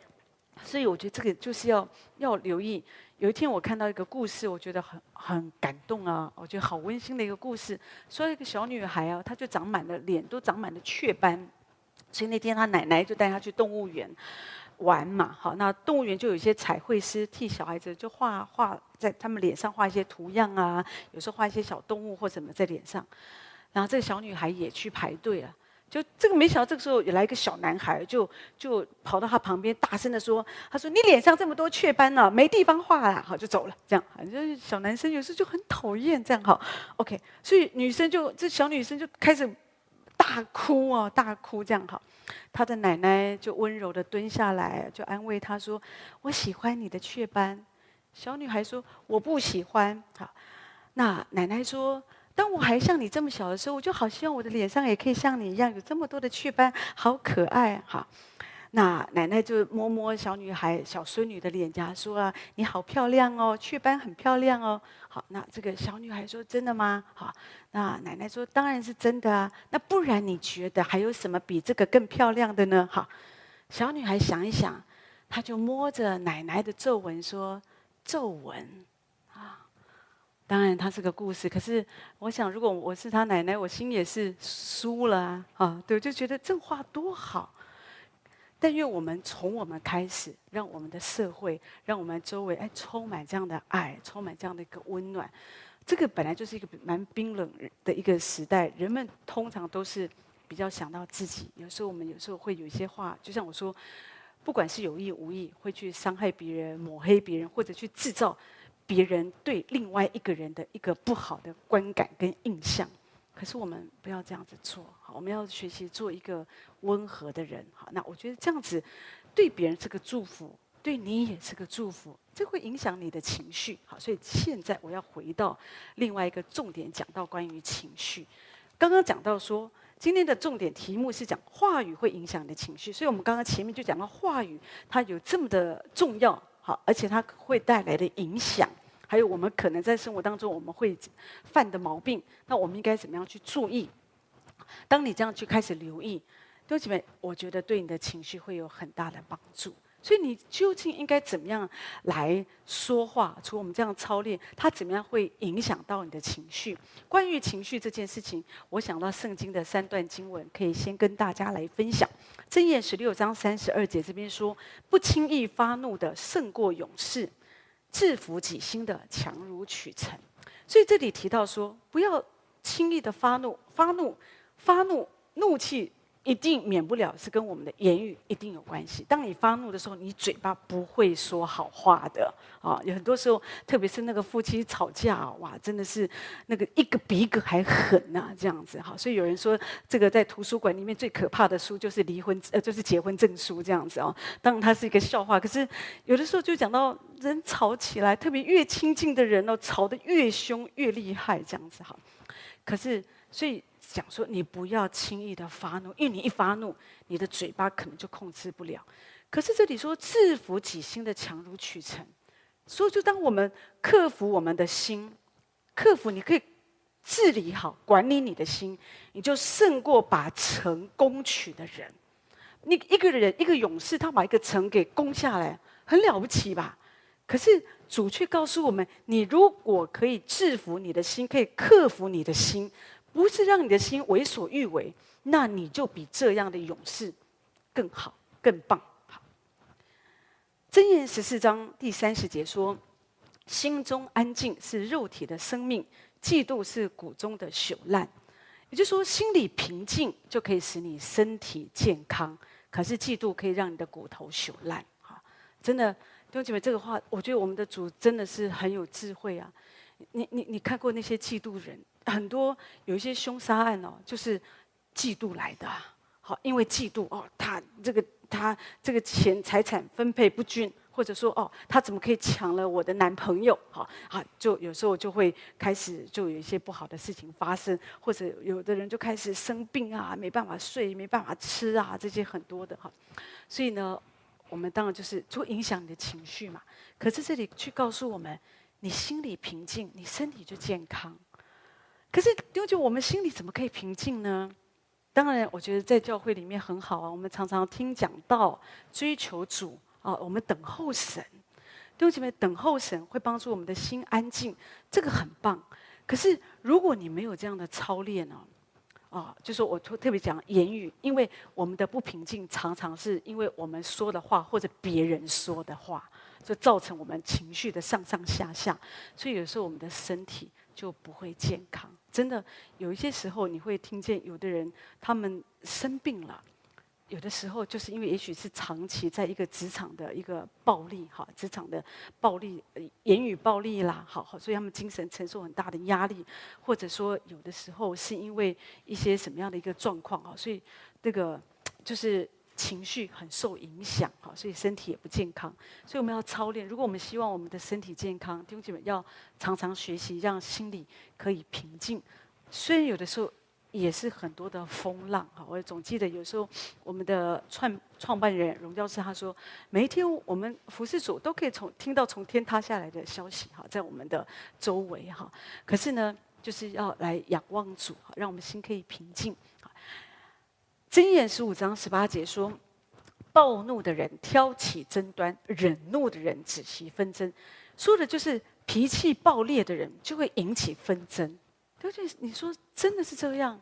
所以我觉得这个就是要要留意。有一天我看到一个故事，我觉得很很感动啊，我觉得好温馨的一个故事。说一个小女孩啊，她就长满了脸都长满了雀斑，所以那天她奶奶就带她去动物园玩嘛。好，那动物园就有一些彩绘师替小孩子就画画，在他们脸上画一些图样啊，有时候画一些小动物或什么在脸上。然后这个小女孩也去排队了。就这个没想到，这个时候也来一个小男孩，就就跑到他旁边，大声的说：“他说你脸上这么多雀斑呢、啊，没地方画了。”好，就走了。这样，反正小男生有时候就很讨厌这样。哈，OK，所以女生就这小女生就开始大哭哦，大哭这样。哈，他的奶奶就温柔的蹲下来，就安慰他说：“我喜欢你的雀斑。”小女孩说：“我不喜欢。”好，那奶奶说。当我还像你这么小的时候，我就好希望我的脸上也可以像你一样有这么多的雀斑，好可爱哈。那奶奶就摸摸小女孩、小孙女的脸颊，说啊：“你好漂亮哦，雀斑很漂亮哦。”好，那这个小女孩说：“真的吗？”好，那奶奶说：“当然是真的啊。那不然你觉得还有什么比这个更漂亮的呢？”好，小女孩想一想，她就摸着奶奶的皱纹说：“皱纹啊。”当然，它是个故事。可是，我想，如果我是她奶奶，我心也是酥了啊！啊，对，就觉得这话多好。但愿我们从我们开始，让我们的社会，让我们周围哎充满这样的爱，充满这样的一个温暖。这个本来就是一个蛮冰冷的一个时代，人们通常都是比较想到自己。有时候我们有时候会有一些话，就像我说，不管是有意无意，会去伤害别人、抹黑别人，或者去制造别人对另外一个人的一个不好的观感跟印象。可是我们不要这样子做，好，我们要学习做一个温和的人，好。那我觉得这样子对别人是个祝福，对你也是个祝福，这会影响你的情绪，好。所以现在我要回到另外一个重点，讲到关于情绪。刚刚讲到说，今天的重点题目是讲话语会影响你的情绪，所以我们刚刚前面就讲到话语，它有这么的重要，好，而且它会带来的影响。还有我们可能在生活当中我们会犯的毛病，那我们应该怎么样去注意？当你这样去开始留意，弟兄姐妹，我觉得对你的情绪会有很大的帮助。所以你究竟应该怎么样来说话？除了我们这样操练，它怎么样会影响到你的情绪？关于情绪这件事情，我想到圣经的三段经文，可以先跟大家来分享。箴言十六章三十二节这边说：“不轻易发怒的胜过勇士。”制服己心的强如取成，所以这里提到说，不要轻易的发怒，发怒，发怒，怒气。一定免不了是跟我们的言语一定有关系。当你发怒的时候，你嘴巴不会说好话的啊！有很多时候，特别是那个夫妻吵架，哇，真的是那个一个比一个还狠呐、这样子哈。所以有人说，这个在图书馆里面最可怕的书就是离婚呃，就是结婚证书这样子啊。当然它是一个笑话，可是有的时候就讲到人吵起来，特别越亲近的人哦，吵得越凶越厉害这样子哈。可是所以。讲说你不要轻易的发怒，因为你一发怒，你的嘴巴可能就控制不了。可是这里说制服己心的强如取成，所以就当我们克服我们的心，克服你可以治理好、管理你的心，你就胜过把城攻取的人。你一个人一个勇士，他把一个城给攻下来，很了不起吧？可是主却告诉我们，你如果可以制服你的心，可以克服你的心。不是让你的心为所欲为，那你就比这样的勇士更好、更棒。好，箴言十四章第三十节说：“心中安静是肉体的生命，嫉妒是骨中的朽烂。”也就是说，心里平静就可以使你身体健康，可是嫉妒可以让你的骨头朽烂。好，真的，弟兄姐妹，这个话，我觉得我们的主真的是很有智慧啊！你、你、你看过那些嫉妒人？很多有一些凶杀案哦，就是嫉妒来的。好，因为嫉妒哦，他这个他这个钱财产分配不均，或者说哦，他怎么可以抢了我的男朋友？好啊，就有时候就会开始就有一些不好的事情发生，或者有的人就开始生病啊，没办法睡，没办法吃啊，这些很多的哈。所以呢，我们当然就是就会影响你的情绪嘛。可是这里去告诉我们，你心里平静，你身体就健康。可是，丢就我们心里怎么可以平静呢？当然，我觉得在教会里面很好啊。我们常常听讲道，追求主啊，我们等候神。弟兄姐妹，等候神会帮助我们的心安静，这个很棒。可是，如果你没有这样的操练呢？啊，就是我特特别讲言语，因为我们的不平静常常是因为我们说的话或者别人说的话，就造成我们情绪的上上下下。所以有时候我们的身体就不会健康。真的有一些时候，你会听见有的人他们生病了，有的时候就是因为也许是长期在一个职场的一个暴力哈，职场的暴力言语暴力啦，好好，所以他们精神承受很大的压力，或者说有的时候是因为一些什么样的一个状况啊，所以这个就是。情绪很受影响，哈，所以身体也不健康。所以我们要操练。如果我们希望我们的身体健康，弟兄姐妹要常常学习，让心里可以平静。虽然有的时候也是很多的风浪哈，我总记得有时候我们的创创办人荣教师他说，每一天我们服侍主都可以从听到从天塌下来的消息哈，在我们的周围哈，可是呢，就是要来仰望主，让我们心可以平静。箴言十五章十八节说：“暴怒的人挑起争端，忍怒的人止息纷争。”说的就是脾气暴烈的人就会引起纷争。对不对？你说真的是这样？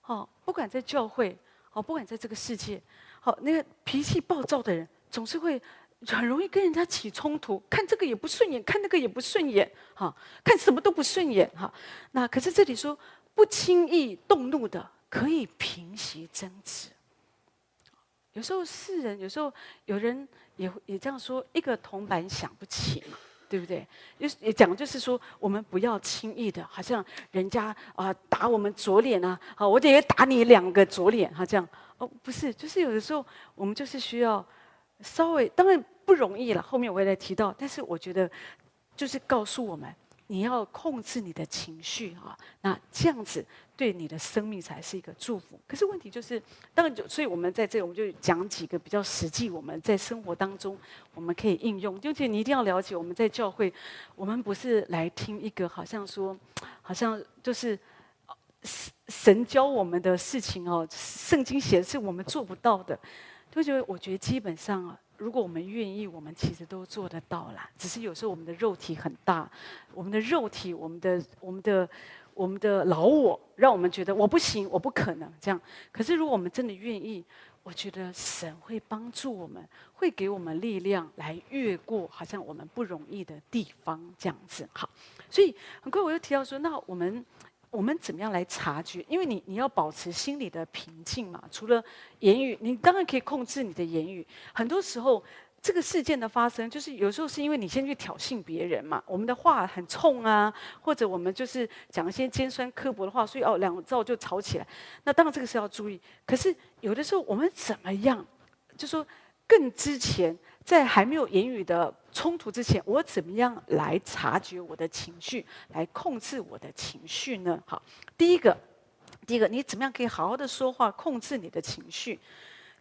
好，不管在教会，好，不管在这个世界，好，那个脾气暴躁的人总是会很容易跟人家起冲突，看这个也不顺眼，看那个也不顺眼，哈，看什么都不顺眼，哈。那可是这里说不轻易动怒的。可以平息争执。有时候世人，有时候有人也也这样说：一个铜板响不起嘛，对不对？也也讲就是说，我们不要轻易的，好像人家啊打我们左脸啊，好，我得打你两个左脸哈，这样哦，不是，就是有的时候我们就是需要稍微，当然不容易了。后面我也来提到，但是我觉得就是告诉我们。你要控制你的情绪啊，那这样子对你的生命才是一个祝福。可是问题就是，当然就，所以我们在这里，我们就讲几个比较实际，我们在生活当中我们可以应用。就且你一定要了解，我们在教会，我们不是来听一个好像说，好像就是神神教我们的事情哦，圣经写的是我们做不到的。就觉得我觉得基本上啊。如果我们愿意，我们其实都做得到啦。只是有时候我们的肉体很大，我们的肉体，我们的、我们的、我们的老我，让我们觉得我不行，我不可能这样。可是如果我们真的愿意，我觉得神会帮助我们，会给我们力量来越过好像我们不容易的地方，这样子。好，所以很快我又提到说，那我们。我们怎么样来察觉？因为你你要保持心里的平静嘛。除了言语，你当然可以控制你的言语。很多时候，这个事件的发生，就是有时候是因为你先去挑衅别人嘛。我们的话很冲啊，或者我们就是讲一些尖酸刻薄的话，所以哦，两造就吵起来。那当然这个是要注意。可是有的时候，我们怎么样？就说更之前。在还没有言语的冲突之前，我怎么样来察觉我的情绪，来控制我的情绪呢？好，第一个，第一个，你怎么样可以好好的说话，控制你的情绪？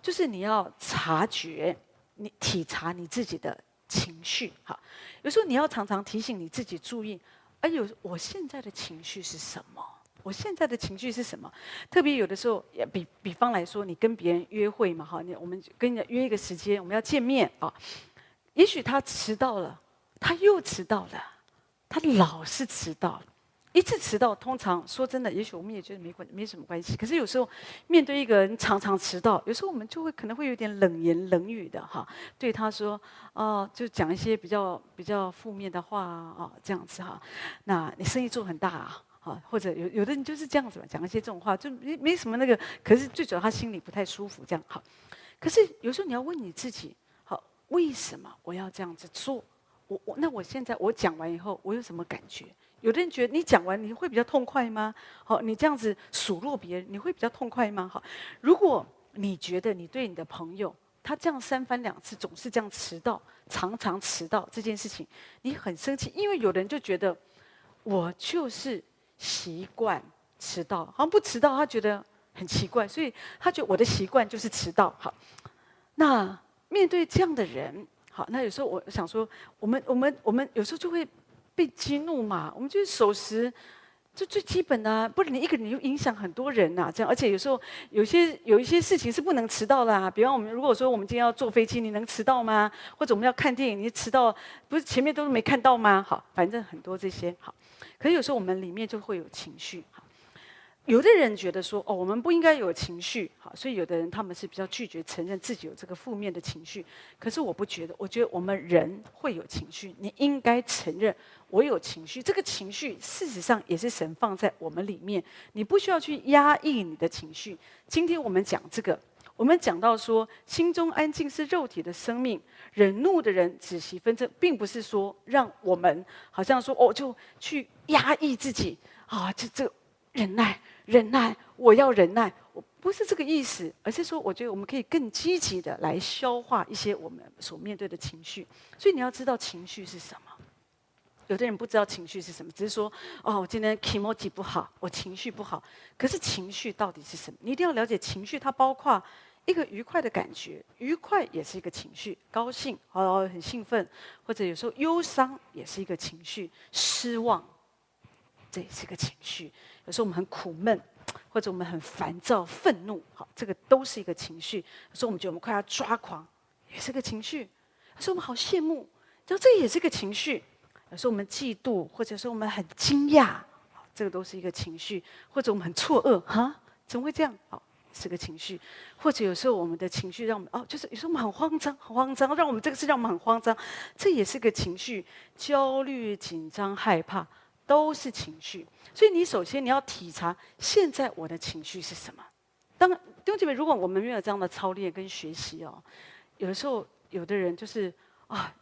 就是你要察觉，你体察你自己的情绪。好，有时候你要常常提醒你自己注意，哎呦，我现在的情绪是什么？我现在的情绪是什么？特别有的时候，也比比方来说，你跟别人约会嘛，哈，你我们跟人家约一个时间，我们要见面啊。也许他迟到了，他又迟到了，他老是迟到，一次迟到，通常说真的，也许我们也觉得没关没什么关系。可是有时候面对一个人常常迟到，有时候我们就会可能会有点冷言冷语的哈，对他说，哦，就讲一些比较比较负面的话啊，这样子哈。那你生意做很大啊。啊，或者有有的人就是这样子嘛，讲一些这种话，就没没什么那个。可是最主要他心里不太舒服，这样好。可是有时候你要问你自己，好，为什么我要这样子做？我我那我现在我讲完以后，我有什么感觉？有的人觉得你讲完你会比较痛快吗？好，你这样子数落别人，你会比较痛快吗？好，如果你觉得你对你的朋友他这样三番两次总是这样迟到，常常迟到这件事情，你很生气，因为有的人就觉得我就是。习惯迟到，好像不迟到他觉得很奇怪，所以他觉得我的习惯就是迟到。好，那面对这样的人，好，那有时候我想说，我们我们我们有时候就会被激怒嘛，我们就是守时，就最基本的啊，不然你一个人又影响很多人呐，这样，而且有时候有些有一些事情是不能迟到的啊，比方我们如果说我们今天要坐飞机，你能迟到吗？或者我们要看电影，你迟到不是前面都是没看到吗？好，反正很多这些好。可是有时候我们里面就会有情绪，哈，有的人觉得说，哦，我们不应该有情绪，好，所以有的人他们是比较拒绝承认自己有这个负面的情绪。可是我不觉得，我觉得我们人会有情绪，你应该承认我有情绪。这个情绪事实上也是神放在我们里面，你不需要去压抑你的情绪。今天我们讲这个。我们讲到说，心中安静是肉体的生命，忍怒的人止息纷争，并不是说让我们好像说哦，就去压抑自己啊，这这忍耐忍耐，我要忍耐，我不是这个意思，而是说，我觉得我们可以更积极的来消化一些我们所面对的情绪。所以你要知道情绪是什么，有的人不知道情绪是什么，只是说哦，我今天気持ち不好，我情绪不好。可是情绪到底是什么？你一定要了解情绪，它包括一个愉快的感觉，愉快也是一个情绪，高兴哦，很兴奋，或者有时候忧伤也是一个情绪，失望这也是个情绪。有时候我们很苦闷，或者我们很烦躁、愤怒，好，这个都是一个情绪。有时候我们觉得我们快要抓狂，也是个情绪。有时候我们好羡慕，然后这也是个情绪。有时候我们嫉妒，或者说我们很惊讶，这个都是一个情绪；或者我们很错愕，哈，怎么会这样？好，是个情绪。或者有时候我们的情绪让我们哦，就是有时候我们很慌张，很慌张，让我们这个事让我们很慌张，这也是个情绪。焦虑、紧张、害怕都是情绪。所以你首先你要体察现在我的情绪是什么。当弟兄姐妹，如果我们没有这样的操练跟学习哦，有的时候有的人就是啊。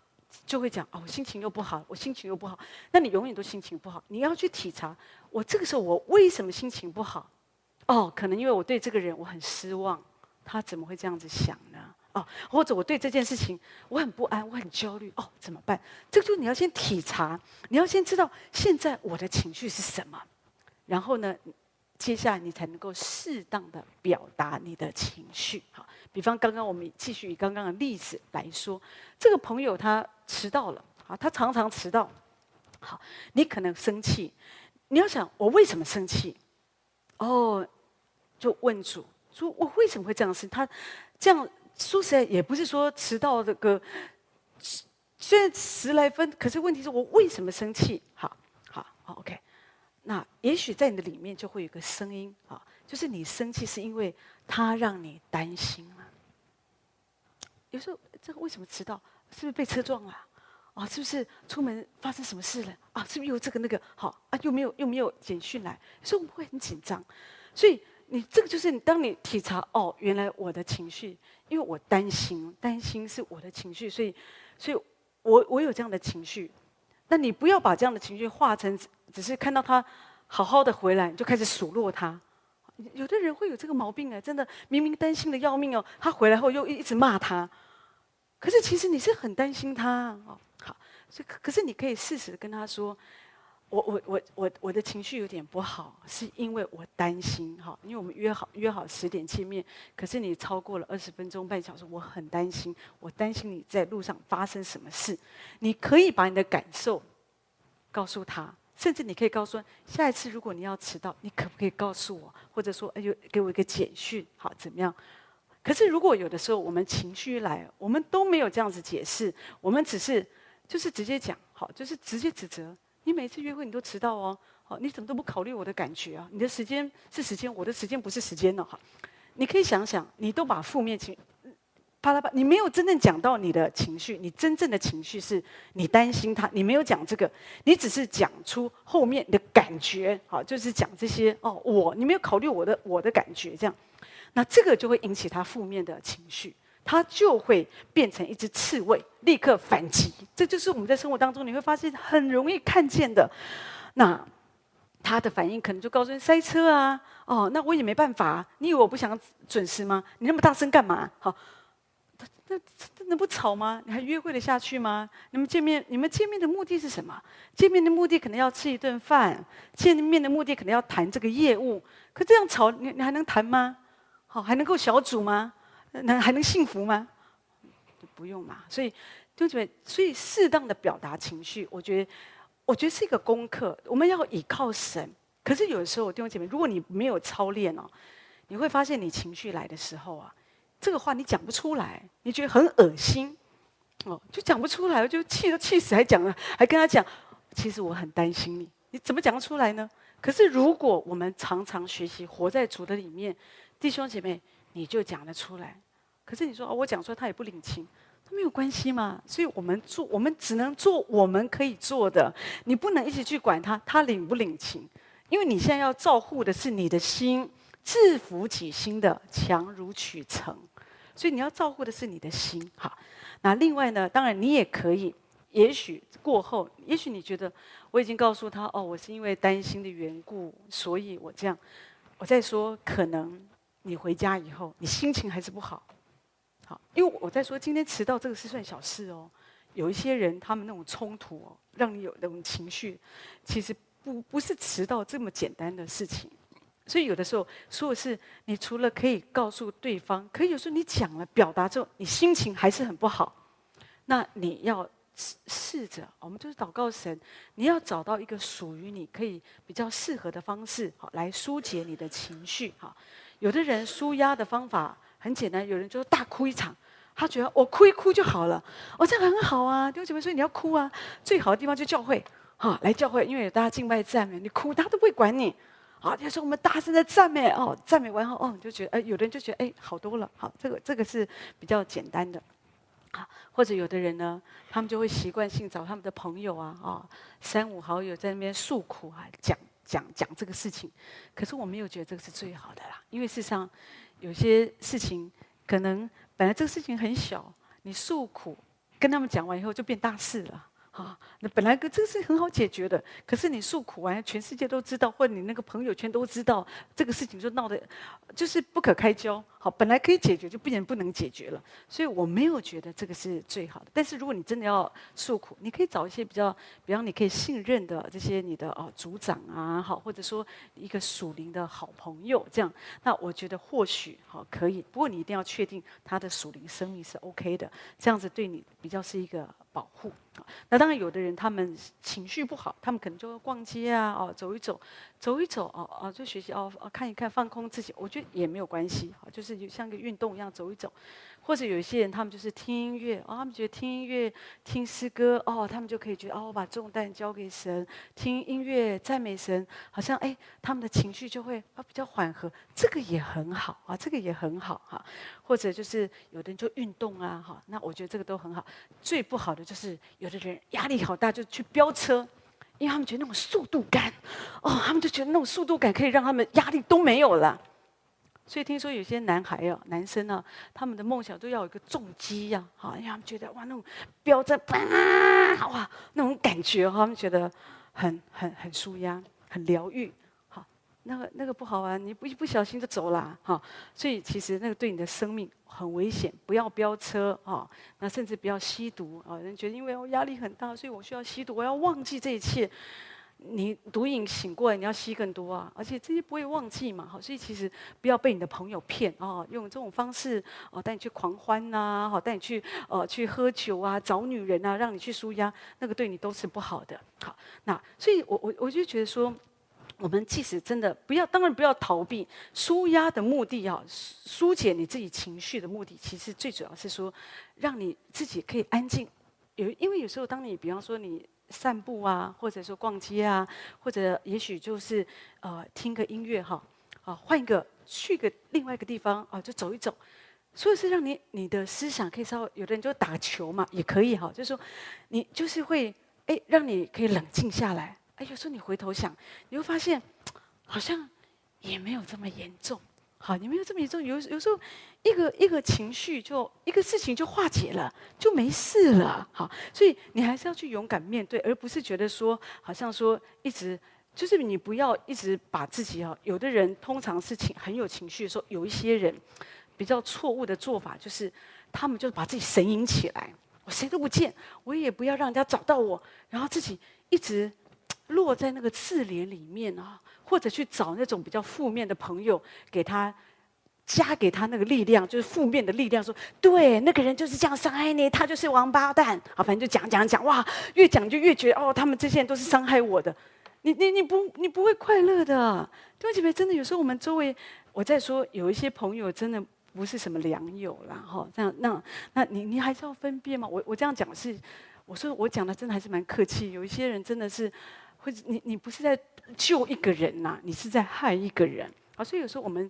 就会讲哦，我心情又不好，我心情又不好。那你永远都心情不好。你要去体察，我这个时候我为什么心情不好？哦，可能因为我对这个人我很失望，他怎么会这样子想？哦，或者我对这件事情我很不安，我很焦虑。哦，怎么办？这个就你要先体察，你要先知道现在我的情绪是什么，然后呢，接下来你才能够适当的表达你的情绪。好，比方刚刚我们继续以刚刚的例子来说，这个朋友他。迟到了，啊，他常常迟到。好，你可能生气，你要想我为什么生气？哦，就问主，说我为什么会这样生？他这样说实在也不是说迟到这个，虽然十来分，可是问题是我为什么生气？好，好，好，OK。那也许在你的里面就会有个声音啊，就是你生气是因为他让你担心了。有时候这个为什么迟到？是不是被车撞了？啊，是不是出门发生什么事了？啊，是不是又这个那个？好啊，又没有又没有简讯来，所以我们会很紧张。所以你这个就是你，当你体察哦，原来我的情绪，因为我担心，担心是我的情绪，所以，所以我我有这样的情绪。那你不要把这样的情绪化成只是看到他好好的回来就开始数落他。有的人会有这个毛病啊，真的明明担心的要命哦，他回来后又一直骂他。可是其实你是很担心他哦，好，所以可是你可以适时跟他说，我我我我我的情绪有点不好，是因为我担心哈，因为我们约好约好十点见面，可是你超过了二十分钟半小时，我很担心，我担心你在路上发生什么事，你可以把你的感受告诉他，甚至你可以告诉，下一次如果你要迟到，你可不可以告诉我，或者说哎呦给我一个简讯，好怎么样？可是，如果有的时候我们情绪来，我们都没有这样子解释，我们只是就是直接讲，好，就是直接指责。你每次约会你都迟到哦，好，你怎么都不考虑我的感觉啊？你的时间是时间，我的时间不是时间呢，哈。你可以想想，你都把负面情，啪啦啪，你没有真正讲到你的情绪，你真正的情绪是你担心他，你没有讲这个，你只是讲出后面的感觉，好，就是讲这些哦，我你没有考虑我的我的感觉这样。那这个就会引起他负面的情绪，他就会变成一只刺猬，立刻反击。这就是我们在生活当中你会发现很容易看见的。那他的反应可能就告诉你塞车啊，哦，那我也没办法。你以为我不想准时吗？你那么大声干嘛？好，那那能不吵吗？你还约会得下去吗？你们见面，你们见面的目的是什么？见面的目的可能要吃一顿饭，见面的目的可能要谈这个业务。可这样吵，你你还能谈吗？好，还能够小组吗？能还能幸福吗？不用嘛。所以，弟兄姐妹，所以适当的表达情绪，我觉得，我觉得是一个功课。我们要依靠神。可是有的时候，弟兄姐妹，如果你没有操练哦，你会发现你情绪来的时候啊，这个话你讲不出来，你觉得很恶心，哦，就讲不出来，就气都气死，还讲了，还跟他讲，其实我很担心你，你怎么讲得出来呢？可是如果我们常常学习活在主的里面。弟兄姐妹，你就讲得出来。可是你说哦，我讲出来他也不领情，他没有关系嘛。所以我们做，我们只能做我们可以做的。你不能一直去管他，他领不领情，因为你现在要照顾的是你的心，自服己心的强如取成。所以你要照顾的是你的心。好，那另外呢，当然你也可以，也许过后，也许你觉得我已经告诉他哦，我是因为担心的缘故，所以我这样。我在说可能。你回家以后，你心情还是不好，好，因为我在说今天迟到这个是算小事哦。有一些人他们那种冲突哦，让你有那种情绪，其实不不是迟到这么简单的事情。所以有的时候说的是，你除了可以告诉对方，可以有时候你讲了表达之后，你心情还是很不好，那你要试着，我们就是祷告神，你要找到一个属于你可以比较适合的方式，好来疏解你的情绪。哈，有的人舒压的方法很简单，有人就大哭一场，他觉得我哭一哭就好了，哦，这样很好啊，弟兄姐妹，所以你要哭啊，最好的地方就教会，哈，来教会，因为有大家敬拜赞美，你哭他都不会管你。好，有时候我们大声的赞美哦，赞美完后哦，你就觉得哎，有的人就觉得哎，好多了。好，这个这个是比较简单的。啊，或者有的人呢，他们就会习惯性找他们的朋友啊，啊，三五好友在那边诉苦啊，讲讲讲这个事情。可是我没有觉得这个是最好的啦，因为事实上有些事情可能本来这个事情很小，你诉苦跟他们讲完以后就变大事了。啊，那本来这个是很好解决的，可是你诉苦完，全世界都知道，或者你那个朋友圈都知道，这个事情就闹得就是不可开交。好，本来可以解决，就不然不能解决了。所以我没有觉得这个是最好的。但是如果你真的要诉苦，你可以找一些比较，比方你可以信任的这些你的哦组长啊，好，或者说一个属灵的好朋友这样。那我觉得或许好可以，不过你一定要确定他的属灵生命是 OK 的，这样子对你比较是一个。保护，那当然有的人他们情绪不好，他们可能就会逛街啊，哦，走一走，走一走，哦哦，就学习哦，看一看，放空自己，我觉得也没有关系，就是就像个运动一样走一走。或者有一些人，他们就是听音乐哦，他们觉得听音乐、听诗歌哦，他们就可以觉得哦，我把重担交给神，听音乐赞美神，好像哎，他们的情绪就会啊比较缓和，这个也很好啊，这个也很好哈。或者就是有的人就运动啊，哈，那我觉得这个都很好。最不好的就是有的人压力好大，就去飙车，因为他们觉得那种速度感，哦，他们就觉得那种速度感可以让他们压力都没有了。所以听说有些男孩啊、男生啊，他们的梦想都要有一个重击呀，好，让他们觉得哇，那种飙着啊，哇，那种感觉哈，他们觉得很很很舒压，很疗愈。好，那个那个不好玩，你不一不小心就走了哈。所以其实那个对你的生命很危险，不要飙车啊，那甚至不要吸毒啊。人觉得因为我压力很大，所以我需要吸毒，我要忘记这一切。你毒瘾醒过来，你要吸更多啊！而且这些不会忘记嘛，好，所以其实不要被你的朋友骗哦，用这种方式哦带你去狂欢呐，好带你去呃去喝酒啊，找女人啊，让你去舒压，那个对你都是不好的。好，那所以我我我就觉得说，我们即使真的不要，当然不要逃避舒压的目的啊，疏解你自己情绪的目的，其实最主要是说，让你自己可以安静。有因为有时候当你比方说你。散步啊，或者说逛街啊，或者也许就是呃听个音乐哈，啊换一个去个另外一个地方啊，就走一走，所以是让你你的思想可以稍微，有的人就打球嘛，也可以哈，就是说你就是会哎让你可以冷静下来，哎有时候你回头想，你会发现好像也没有这么严重。好，你没有这么严重，有有时候一个一个情绪就一个事情就化解了，就没事了。好，所以你还是要去勇敢面对，而不是觉得说好像说一直就是你不要一直把自己啊。有的人通常是情很有情绪的时候，有一些人比较错误的做法就是他们就把自己神隐起来，我谁都不见，我也不要让人家找到我，然后自己一直落在那个自怜里面啊。或者去找那种比较负面的朋友，给他加给他那个力量，就是负面的力量，说对那个人就是这样伤害你，他就是王八蛋。啊，反正就讲讲讲，哇，越讲就越觉得哦，他们这些人都是伤害我的。你你你不你不会快乐的，对不起，真的有时候我们周围，我在说有一些朋友真的不是什么良友啦，哈，这样那那你你还是要分辨嘛。我我这样讲是，我说我讲的真的还是蛮客气。有一些人真的是或者，你你不是在。救一个人呐、你是在害一个人啊！所以有时候我们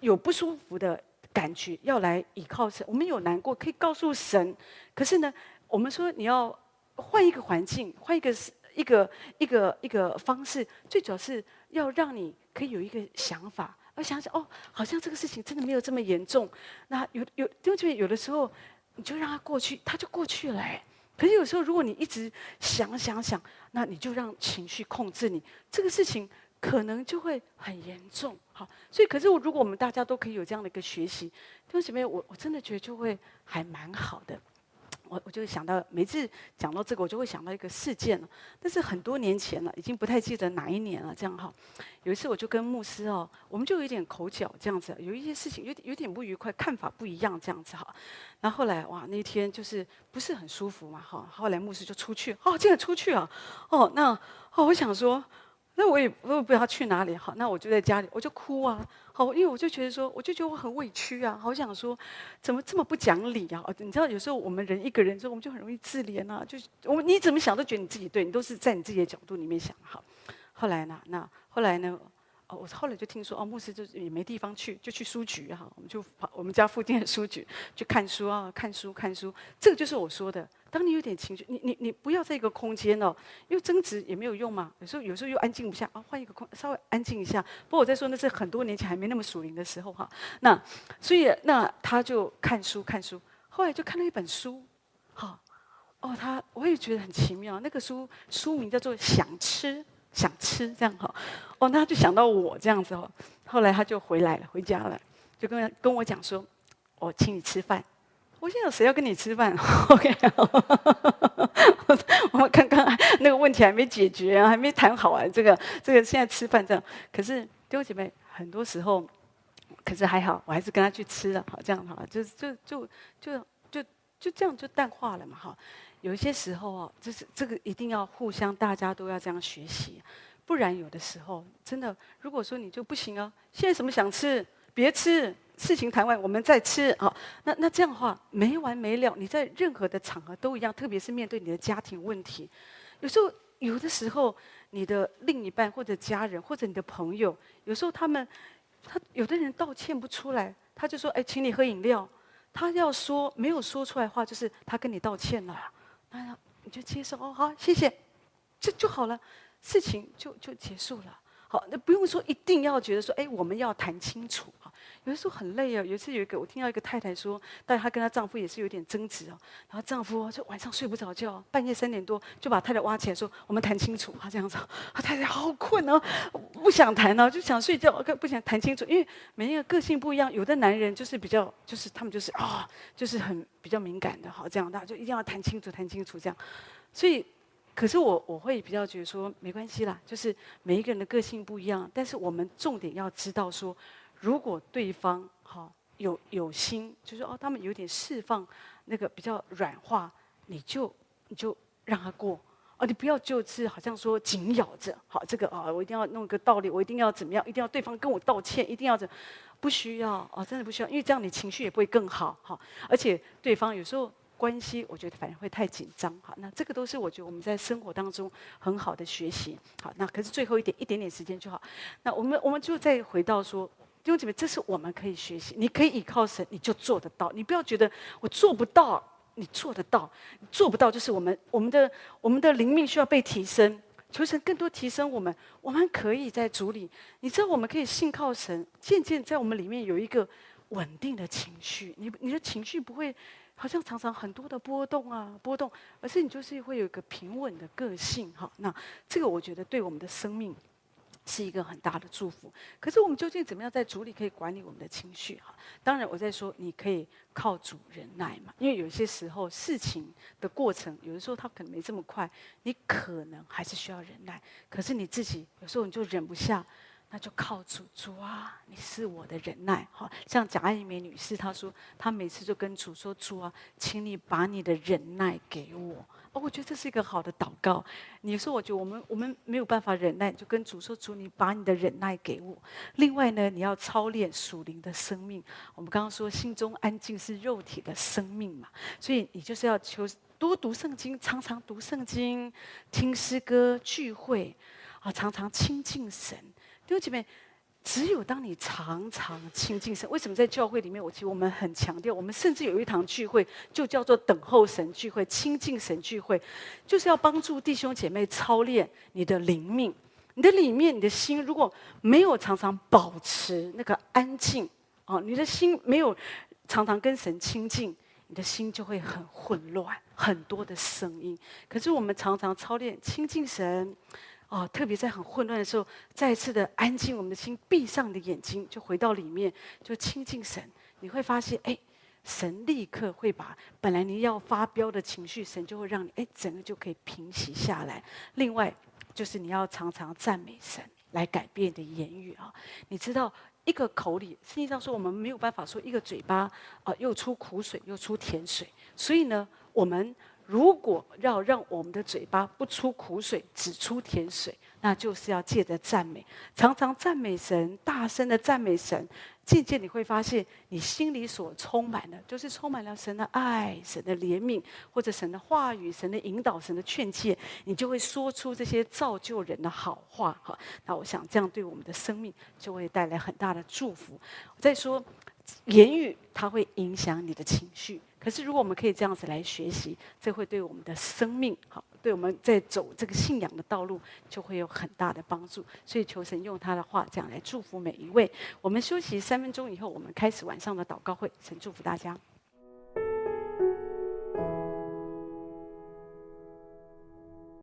有不舒服的感觉，要来依靠神。我们有难过，可以告诉神。可是呢，我们说你要换一个环境，换一个一个一个一个方式，最主要是要让你可以有一个想法，而想想哦，好像这个事情真的没有这么严重。那有有，因为有的时候你就让它过去，它就过去了。可是有时候，如果你一直想想想，那你就让情绪控制你，这个事情可能就会很严重。好，所以可是我如果我们大家都可以有这样的一个学习，弟兄姊妹，我我真的觉得就会还蛮好的。我我就想到每次讲到这个，我就会想到一个事件了。但是很多年前了，已经不太记得哪一年了。这样哈，有一次我就跟牧师哦，我们就有点口角这样子，有一些事情有点有点不愉快，看法不一样这样子哈。然后后来哇，那天就是不是很舒服嘛哈。后来牧师就出去，哦，竟然出去啊，哦，那哦，我想说。那我也我也不知道去哪里好，那我就在家里，我就哭啊，好，因为我就觉得说，我就觉得我很委屈啊，好想说，怎么这么不讲理啊？你知道，有时候我们人一个人之后，我们就很容易自怜啊，就是我你怎么想都觉得你自己对，你都是在你自己的角度里面想好。后来呢，那后来呢？哦，我后来就听说，哦，牧师就也没地方去，就去书局哈，我们就跑我们家附近的书局去看书啊，看书看书。这个就是我说的，当你有点情绪，你你你不要在一个空间哦，因为争执也没有用嘛。有时候有时候又安静不下啊，换一个空，稍微安静一下。不过我在说那是很多年前还没那么属灵的时候哈。那所以那他就看书看书，后来就看了一本书，哈，哦，他我也觉得很奇妙，那个书书名叫做《想吃》。想吃这样哈，哦，那他就想到我这样子哦。后来他就回来了，回家了，就跟跟我讲说：“我请你吃饭。”我现在有谁要跟你吃饭？<laughs> OK，我们刚刚那个问题还没解决啊，还没谈好啊。这个这个现在吃饭这样，可是弟兄姐妹很多时候，可是还好，我还是跟他去吃了，好这样哈，就就就就就就这样就淡化了嘛哈。有一些时候哦，就是这个一定要互相，大家都要这样学习，不然有的时候真的，如果说你就不行啊，现在什么想吃，别吃，事情谈完我们再吃啊，那那这样的话没完没了，你在任何的场合都一样，特别是面对你的家庭问题，有时候有的时候你的另一半或者家人或者你的朋友，有时候他们他有的人道歉不出来，他就说哎，请你喝饮料，他要说没有说出来的话，就是他跟你道歉了。那你就接受哦，好，谢谢，这就，就好了，事情就就结束了。好，那不用说一定要觉得说，哎，我们要谈清楚哈。有的时候很累啊。有一次有一个，我听到一个太太说，但她跟她丈夫也是有点争执哦。然后丈夫就晚上睡不着觉，半夜三点多就把太太挖起来说，我们谈清楚。她这样子，她太太好困哦，不想谈哦，就想睡觉，不想谈清楚。因为每一个个性不一样，有的男人就是比较，就是他们就是啊，就是很比较敏感的，好这样，那就一定要谈清楚，谈清楚这样。所以。可是我我会比较觉得说没关系啦，就是每一个人的个性不一样，但是我们重点要知道说，如果对方哈有有心，就是哦他们有点释放那个比较软化，你就你就让他过哦，你不要就是好像说紧咬着，好这个啊我一定要弄个道理，我一定要怎么样，一定要对方跟我道歉，一定要怎，不需要哦，真的不需要，因为这样你情绪也不会更好哈，而且对方有时候。关系，我觉得反而会太紧张。好，那这个都是我觉得我们在生活当中很好的学习。好，那可是最后一点，一点点时间就好。那我们我们就再回到说，弟兄姐妹，这是我们可以学习。你可以依靠神，你就做得到。你不要觉得我做不到，你做得到。做不到就是我们我们的我们的灵命需要被提升，求神更多提升我们。我们可以在主里，你知道我们可以信靠神，渐渐在我们里面有一个稳定的情绪。你你的情绪不会。好像常常很多的波动啊，波动，而是你就是会有一个平稳的个性哈。那这个我觉得对我们的生命是一个很大的祝福。可是我们究竟怎么样在主里可以管理我们的情绪哈？当然我在说你可以靠主忍耐嘛，因为有些时候事情的过程，有的时候它可能没这么快，你可能还是需要忍耐。可是你自己有时候你就忍不下。那就靠主，主啊，你是我的忍耐。好，像贾爱梅女士，她说，她每次就跟主说：“主啊，请你把你的忍耐给我。”哦，我觉得这是一个好的祷告。你说，我觉得我们我们没有办法忍耐，就跟主说：“主，你把你的忍耐给我。”另外呢，你要操练属灵的生命。我们刚刚说，心中安静是肉体的生命嘛，所以你就是要求多读圣经，常常读圣经，听诗歌聚会，啊，常常亲近神。弟兄姐妹，只有当你常常亲近神，为什么在教会里面，我其实我们很强调，我们甚至有一堂聚会就叫做等候神聚会、亲近神聚会，就是要帮助弟兄姐妹操练你的灵命。你的里面，你的心如果没有常常保持那个安静啊，你的心没有常常跟神亲近，你的心就会很混乱，很多的声音。可是我们常常操练亲近神。哦，特别在很混乱的时候，再一次的安静我们的心，闭上你的眼睛，就回到里面，就亲近神。你会发现，哎，神立刻会把本来你要发飙的情绪，神就会让你哎，整个就可以平息下来。另外，就是你要常常赞美神，来改变你的言语啊。你知道，一个口里，实际上说我们没有办法说一个嘴巴啊、又出苦水又出甜水。所以呢，我们如果要让我们的嘴巴不出苦水，只出甜水。那就是要借着赞美，常常赞美神，大声的赞美神，渐渐你会发现，你心里所充满的，就是充满了神的爱、神的怜悯，或者神的话语、神的引导、神的劝诫，你就会说出这些造就人的好话。哈，那我想这样对我们的生命就会带来很大的祝福。再说，言语它会影响你的情绪，可是如果我们可以这样子来学习，这会对我们的生命好。对我们在走这个信仰的道路，就会有很大的帮助。所以求神用他的话这样来祝福每一位。我们休息三分钟以后，我们开始晚上的祷告会。神祝福大家。